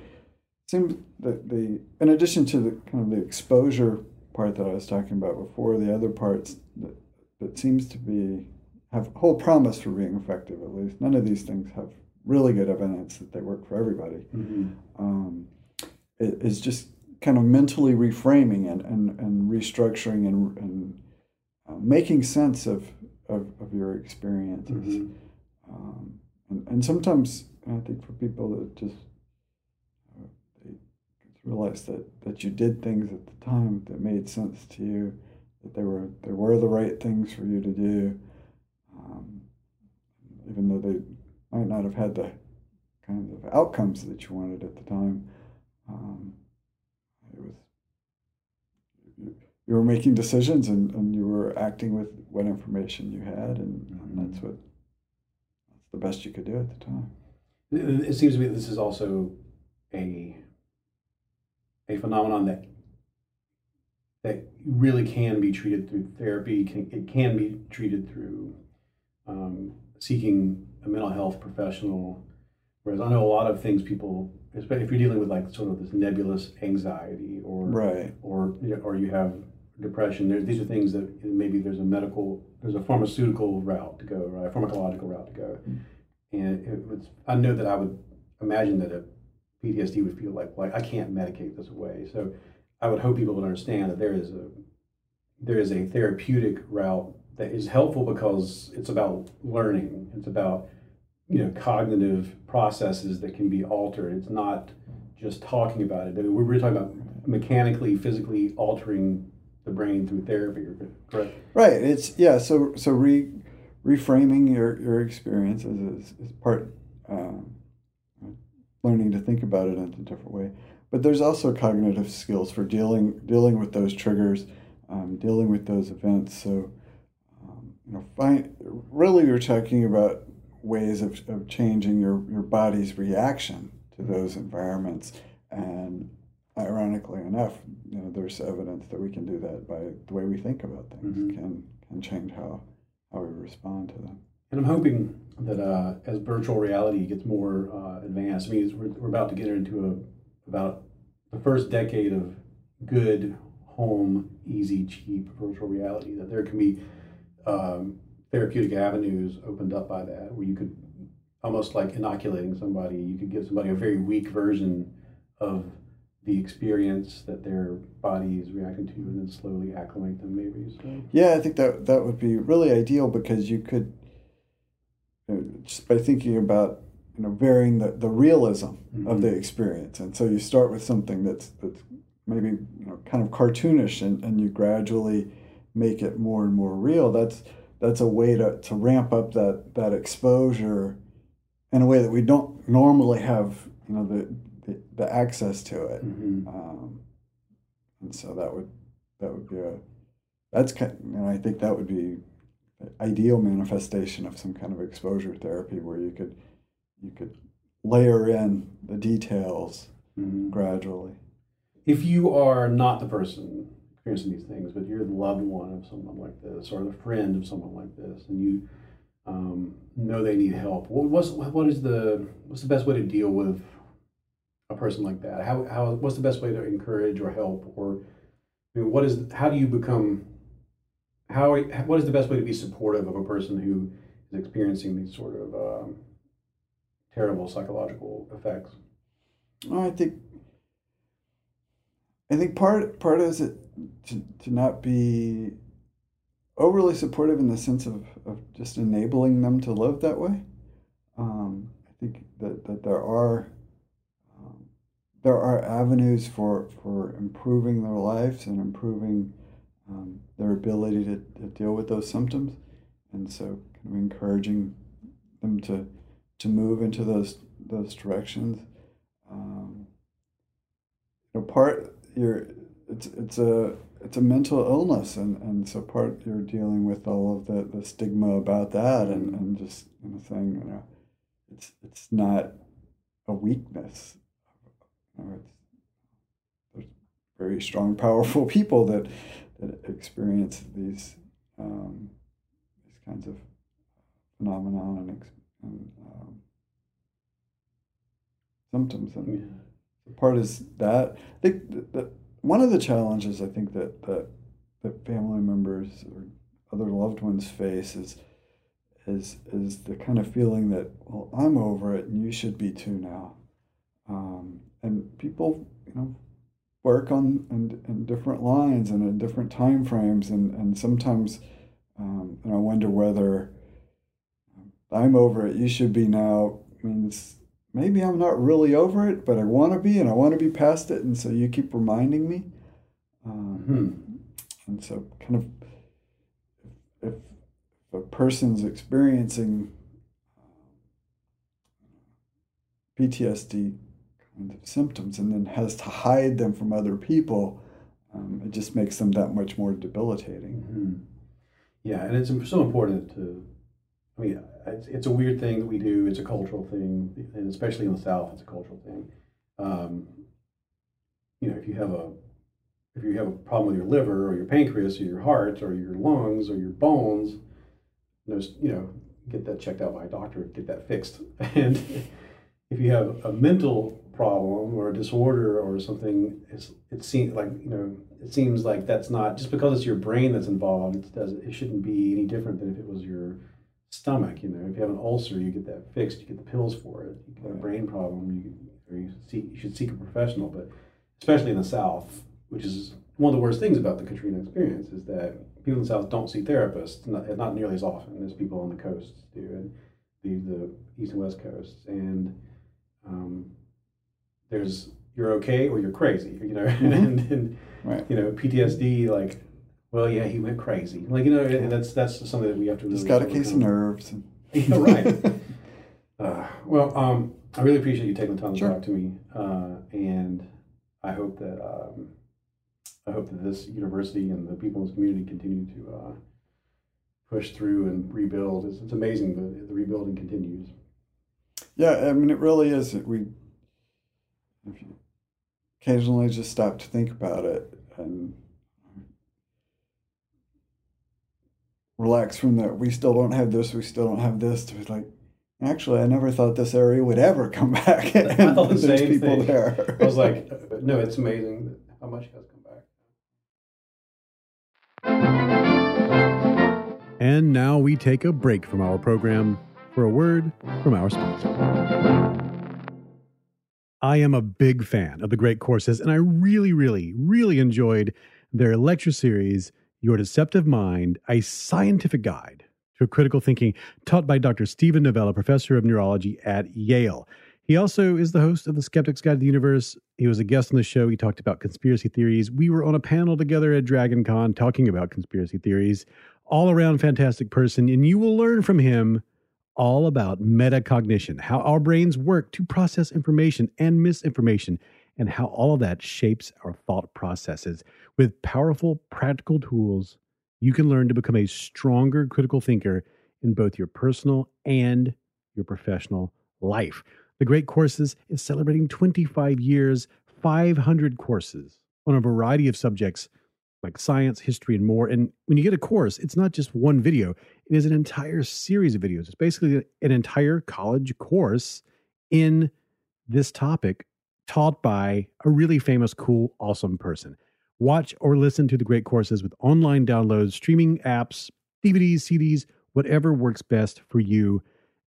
S13: seems that the in addition to the kind of the exposure part that I was talking about before, the other parts that, that seems to be have whole promise for being effective at least. None of these things have really good evidence that they work for everybody.
S2: Mm-hmm.
S13: Um, it is just kind of mentally reframing and, and, and restructuring and, and uh, making sense of, of, of your experiences.
S2: Mhm.
S13: Um, and, and sometimes I think for people that just uh, they realize that, that you did things at the time that made sense to you, that they were they were the right things for you to do, um, even though they might not have had the kind of outcomes that you wanted at the time. Um, it was you, were making decisions and, and you were acting with what information you had, and, and that's what that's the best you could do at the time.
S2: it, it seems to me this is also a a phenomenon that that really can be treated through therapy. Can, it can be treated through um, seeking a mental health professional. Whereas I know a lot of things people, especially if you're dealing with like sort of this nebulous anxiety or
S13: Right.
S2: or you know, or you have depression. There, these are things that maybe there's a medical, there's a pharmaceutical route to go, right? A pharmacological route to go. Mm-hmm. And it was, I know that I would imagine that a PTSD would feel like, like I can't medicate this away. So I would hope people would understand that there is a there is a therapeutic route that is helpful because it's about learning. It's about you know cognitive processes that can be altered. It's not just talking about it. I mean, we were talking about mechanically, physically altering the brain through therapy, correct?
S13: Right. It's yeah. So so re reframing your your experiences is, is part um, learning to think about it in a different way. But there's also cognitive skills for dealing dealing with those triggers, um, dealing with those events. So um, you know, find really you're talking about ways of, of changing your, your body's reaction to those environments and ironically enough, you know, there's evidence that we can do that by the way we think about things can can change how how we respond to them.
S2: And I'm hoping that uh, as virtual reality gets more uh, advanced, I mean, we're, we're about to get into a about the first decade of good home, easy, cheap virtual reality. That there can be um, therapeutic avenues opened up by that, where you could almost like inoculating somebody. You could give somebody a very weak version of the experience that their body is reacting to, and then slowly acclimate them. Maybe so.
S13: Yeah, I think that that would be really ideal because you could just by thinking about you know varying the, the realism of mm-hmm. the experience, and so you start with something that's that's maybe you know kind of cartoonish, and, and you gradually make it more and more real. That's that's a way to, to ramp up that that exposure in a way that we don't normally have you know the the, the access to it. Um, and so that would that would be a that's kind you know I think that would be ideal manifestation of some kind of exposure therapy where you could you could layer in the details gradually.
S2: if you are not the person experiencing these things, but you're the loved one of someone like this or the friend of someone like this, and you um, know they need help, what, what's what is the what's the best way to deal with a person like that? How how what's the best way to encourage or help or I mean, what is how do you become how are- what is the best way to be supportive of a person who is experiencing these sort of um, terrible psychological effects?
S13: Well, I think I think part part is it to, to not be overly supportive in the sense of, of just enabling them to live that way. Um, I think that, that there are there are avenues for, for improving their lives and improving um, their ability to, to deal with those symptoms, and so kind of encouraging them to to move into those those directions. Um, you know, part it's it's a it's a mental illness, and, and so part you're dealing with all of the, the stigma about that, and, and just you know saying you know it's it's not a weakness. You know, it's there's very strong, powerful people that that experience these um, these kinds of phenomenon and, and um, symptoms. And part is that I think that one of the challenges I think that that that family members or other loved ones face is is is the kind of feeling that well I'm over it and you should be too now, um, and people you know work on in, in different lines and in different time frames. And and sometimes um, and I wonder whether I'm over it you should be now. Means maybe I'm not really over it, but I want to be, and I want to be past it, and so you keep reminding me. Um, And so, kind of, if, if a person's experiencing PTSD kind of symptoms and then has to hide them from other people, um, it just makes them that much more debilitating.
S2: Yeah, and it's so important to
S14: I mean, it's, it's a weird thing that we do. It's a cultural thing, and especially in the South, it's a cultural thing. Um, you know, if you have a if you have a problem with your liver or your pancreas or your heart or your lungs or your bones, there's you know get that checked out by a doctor, get that fixed. And if you have a mental problem or a disorder or something, it's, it seems like you know it seems like that's not just because it's your brain that's involved. It does it shouldn't be any different than if it was your stomach. You know, if you have an ulcer, you get that fixed. You get the pills for it. You get a brain problem, you or you seek you should seek a professional. But especially in the South, which is one of the worst things about the Katrina experience, is that people in the South don't see therapists, not, not nearly as often as people on the coasts do, and the, the East and West coasts. And um, there's you're okay or you're crazy, you know,
S13: Mhm.
S14: and, and
S13: Right.
S14: you know PTSD like. Well, yeah, he went crazy. Like you know, and that's that's something that we have to.
S13: Just got a case of nerves. and-
S14: Yeah, right. Uh, well, um, I really appreciate you taking the time to talk to me, uh, and I hope that um, I hope that this university and the people in this community continue to uh, push through and rebuild. It's, it's amazing the, the rebuilding continues.
S13: Yeah, I mean, it really is. We if you occasionally just stop to think about it and relax from that. We still don't have this. We still don't have this. To be like, actually, I never thought this area would ever come back.
S14: I
S13: and
S14: thought the
S13: there's
S14: same
S13: people
S14: thing.
S13: there.
S14: I was like, no, it's amazing how much has come back.
S2: And now we take a break from our program for a word from our sponsor. I am a big fan of the Great Courses, and I really, really, really enjoyed their lecture series, Your Deceptive Mind, a scientific guide to critical thinking, taught by Dr. Steven Novella, professor of neurology at Yale. He also is the host of The Skeptic's Guide to the Universe. He was a guest on the show. He talked about conspiracy theories. We were on a panel together at Dragon Con talking about conspiracy theories. All around fantastic person, and you will learn from him all about metacognition, how our brains work to process information and misinformation, and how all of that shapes our thought processes. With powerful, practical tools, you can learn to become a stronger critical thinker in both your personal and your professional life. The Great Courses is celebrating 25 years, 500 courses on a variety of subjects like science, history, and more. And when you get a course, it's not just one video, it is an entire series of videos. It's basically an entire college course in this topic taught by a really famous, cool, awesome person. Watch or listen to the great courses with online downloads, streaming apps, DVDs, CDs, whatever works best for you.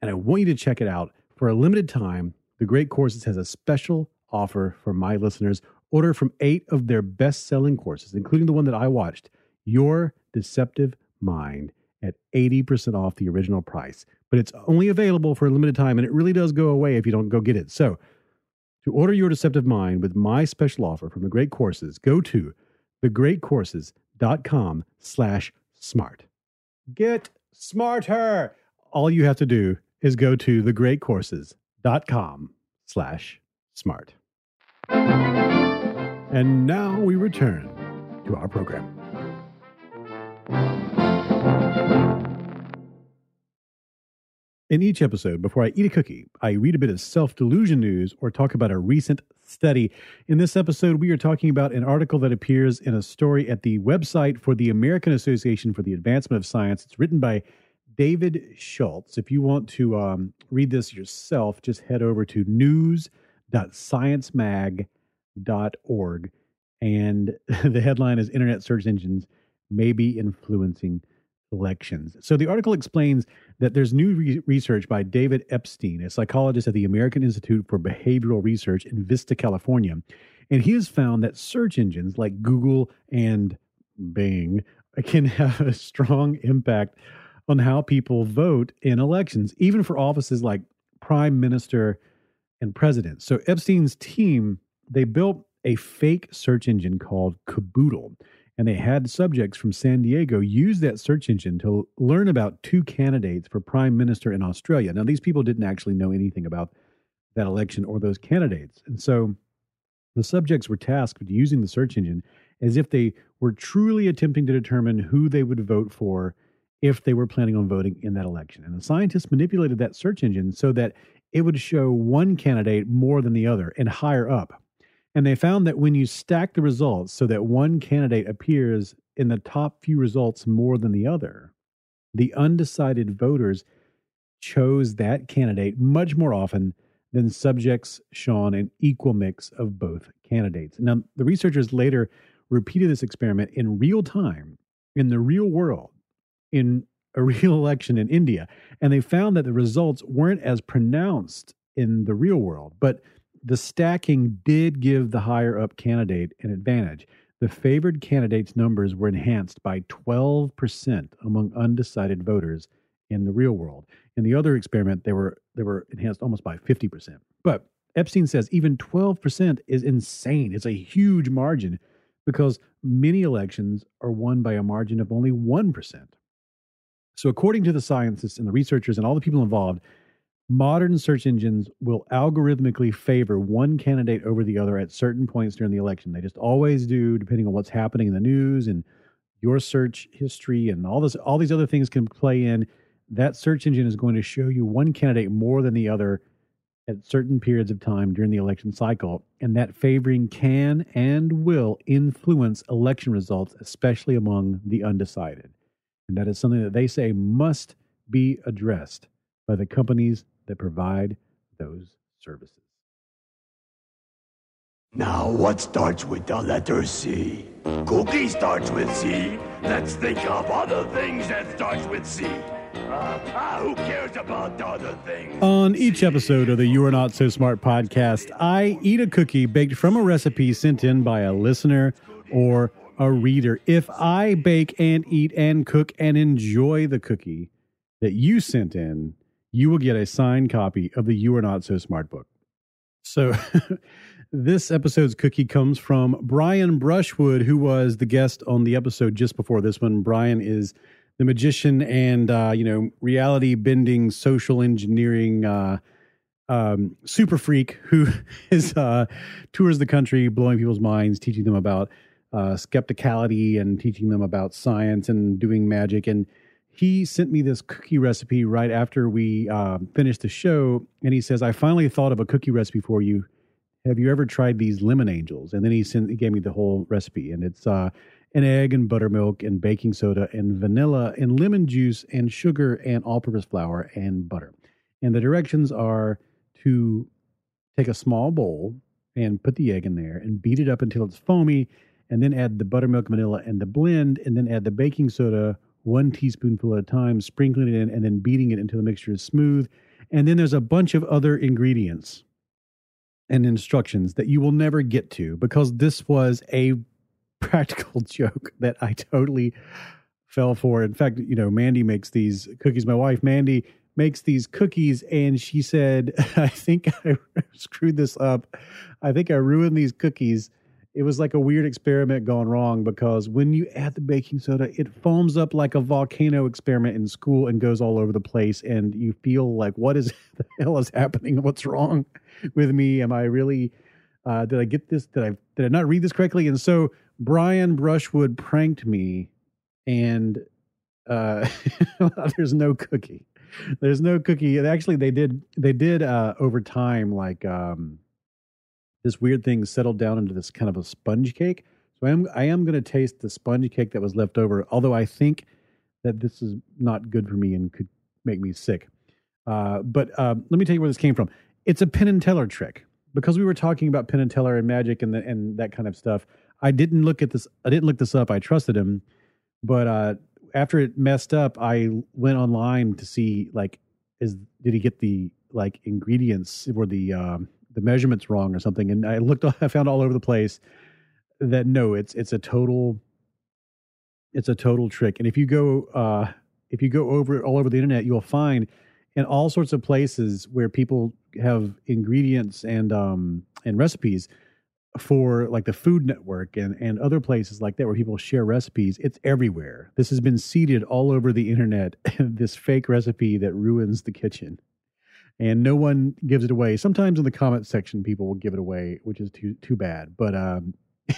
S2: And I want you to check it out. For a limited time, The Great Courses has a special offer for my listeners. Order from eight of their best selling courses, including the one that I watched, Your Deceptive Mind, at 80% off the original price. But it's only available for a limited time, and it really does go away if you don't go get it. So, to order Your Deceptive Mind with my special offer from The Great Courses, go to thegreatcourses.com slash smart. Get smarter! All you have to do is go to thegreatcourses.com slash smart. And now we return to our program. In each episode, before I eat a cookie, I read a bit of self delusion news or talk about a recent study. In this episode, we are talking about an article that appears in a story at the website for the American Association for the Advancement of Science. It's written by David Schultz. If you want to um, read this yourself, just head over to news.sciencemag.org. And the headline is Internet Search Engines May Be Influencing Elections. So the article explains that there's new re- research by David Epstein, a psychologist at the American Institute for Behavioral Research in Vista, California. And he has found that search engines like Google and Bing can have a strong impact on how people vote in elections, even for offices like prime minister and president. So Epstein's team, they built a fake search engine called Kadoodle and they had subjects from San Diego use that search engine to learn about two candidates for prime minister in Australia. Now, these people didn't actually know anything about that election or those candidates. And so the subjects were tasked with using the search engine as if they were truly attempting to determine who they would vote for if they were planning on voting in that election. And the scientists manipulated that search engine so that it would show one candidate more than the other and higher up. And they found that when you stack the results so that one candidate appears in the top few results more than the other, the undecided voters chose that candidate much more often than subjects shown an equal mix of both candidates. Now, the researchers later repeated this experiment in real time, in the real world, in a real election in India, and they found that the results weren't as pronounced in the real world, but the stacking did give the higher up candidate an advantage. The favored candidate's numbers were enhanced by 12% among undecided voters in the real world. In the other experiment, they were they were enhanced almost by 50%. But Epstein says even 12% is insane. It's a huge margin because many elections are won by a margin of only 1%. So according to the scientists and the researchers and all the people involved, modern search engines will algorithmically favor one candidate over the other at certain points during the election. They just always do depending on what's happening in the news and your search history and all this all these other things can play in that search engine is going to show you one candidate more than the other at certain periods of time during the election cycle, and that favoring can and will influence election results, especially among the undecided. And that is something that they say must be addressed by the companies that provide those services.
S15: Now, what starts with the letter C? Cookie starts with C. Let's think of other things that starts with C. Uh, ah, who cares about the other things?
S2: On each episode of the You Are Not So Smart podcast, I eat a cookie baked from a recipe sent in by a listener or a reader. If I bake and eat and cook and enjoy the cookie that you sent in, you will get a signed copy of the You Are Not So Smart book. So, this episode's cookie comes from Brian Brushwood, who was the guest on the episode just before this one. Brian is the magician and uh, you know reality bending social engineering uh, um, super freak who is uh, tours the country blowing people's minds teaching them about uh, skepticality and teaching them about science and doing magic and he sent me this cookie recipe right after we uh, finished the show and he says i finally thought of a cookie recipe for you have you ever tried these lemon angels and then he sent he gave me the whole recipe and it's uh an egg and buttermilk and baking soda and vanilla and lemon juice and sugar and all purpose flour and butter. And the directions are to take a small bowl and put the egg in there and beat it up until it's foamy and then add the buttermilk, vanilla, and the blend, and then add the baking soda one teaspoonful at a time, sprinkling it in, and then beating it until the mixture is smooth. And then there's a bunch of other ingredients and instructions that you will never get to because this was a practical joke that I totally fell for. In fact, you know, Mandy makes these cookies. My wife, Mandy, makes these cookies, and she said, I think I screwed this up. I think I ruined these cookies. It was like a weird experiment gone wrong because when you add the baking soda, it foams up like a volcano experiment in school and goes all over the place. And you feel like, what is the hell is happening? What's wrong with me? Am I really, uh, did I get this? Did I, did I not read this correctly? And so Brian Brushwood pranked me, and uh, there's no cookie. There's no cookie. Actually, they did. They did uh, over time, like um, this weird thing settled down into this kind of a sponge cake. So I am I am going to taste the sponge cake that was left over. Although I think that this is not good for me and could make me sick. Uh, but uh, let me tell you where this came from. It's a Penn and Teller trick because we were talking about Penn and Teller and magic and the, and that kind of stuff. I didn't look at this. I didn't look this up. I trusted him, but uh, after it messed up, I went online to see like, is did he get the like ingredients or the um, the measurements wrong or something? And I looked. I found all over the place that no, it's it's a total. It's a total trick. And if you go uh, if you go over all over the internet, you'll find in all sorts of places where people have ingredients and um, and recipes for like the Food Network and, and other places like that where people share recipes, it's everywhere. This has been seeded all over the internet, this fake recipe that ruins the kitchen. And no one gives it away. Sometimes in the comment section, people will give it away, which is too too bad. But um,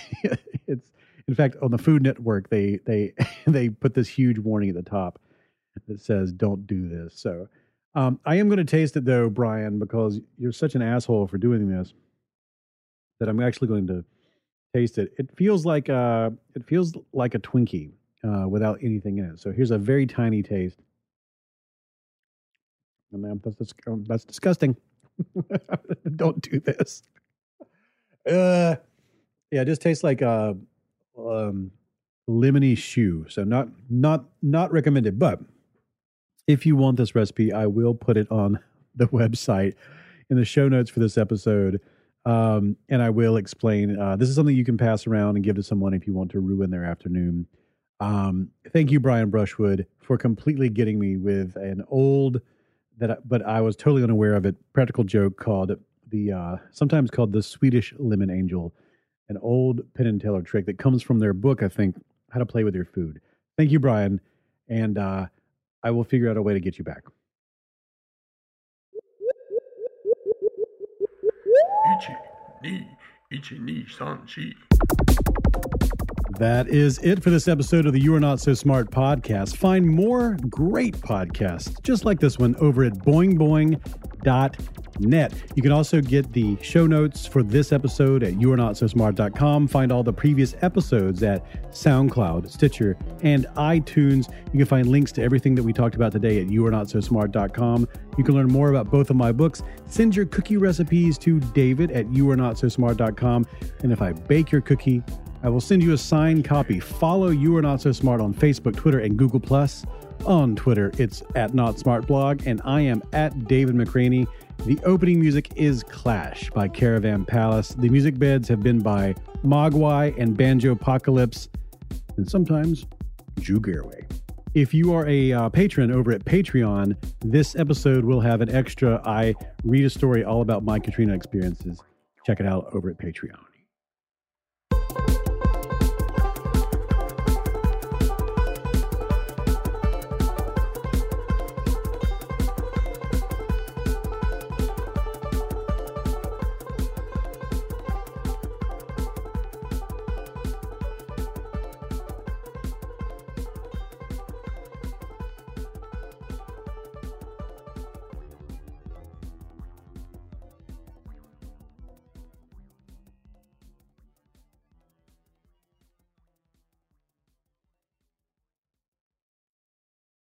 S2: it's in fact on the Food Network they they they put this huge warning at the top that says don't do this. So um, I am going to taste it though, Brian, because you're such an asshole for doing this that I'm actually going to taste it. It feels like uh, it feels like a Twinkie uh, without anything in it. So here's a very tiny taste. And that's, that's, um, that's disgusting. Don't do this. Uh, yeah, it just tastes like a um, lemony shoe. So not not not recommended. But if you want this recipe, I will put it on the website in the show notes for this episode. Um, and I will explain. Uh, this is something you can pass around and give to someone if you want to ruin their afternoon. Um, thank you, Brian Brushwood, for completely getting me with an old that, I, but I was totally unaware of it. Practical joke called the uh, sometimes called the Swedish Lemon Angel, an old Penn and Teller trick that comes from their book. I think how to play with your food. Thank you, Brian, and uh, I will figure out a way to get you back.
S15: Ichi, ni, ichi, ni, san, chi.
S2: That is it for this episode of the You Are Not So Smart podcast. Find more great podcasts just like this one over at boingboing.net. You can also get the show notes for this episode at youarenotsosmart.com. Find all the previous episodes at SoundCloud, Stitcher, and iTunes. You can find links to everything that we talked about today at youarenotsosmart.com. You can learn more about both of my books. Send your cookie recipes to David at youarenotsosmart.com. And if I bake your cookie, I will send you a signed copy. Follow You Are Not So Smart on Facebook, Twitter, and Google Plus. On Twitter, it's at Not Smart Blog, and I am at David McRaney. The opening music is Clash by Caravan Palace. The music beds have been by Mogwai and Banjo Apocalypse, and sometimes Drew Garway. If you are a uh, patron over at Patreon, this episode will have an extra I read a story all about my Katrina experiences. Check it out over at Patreon.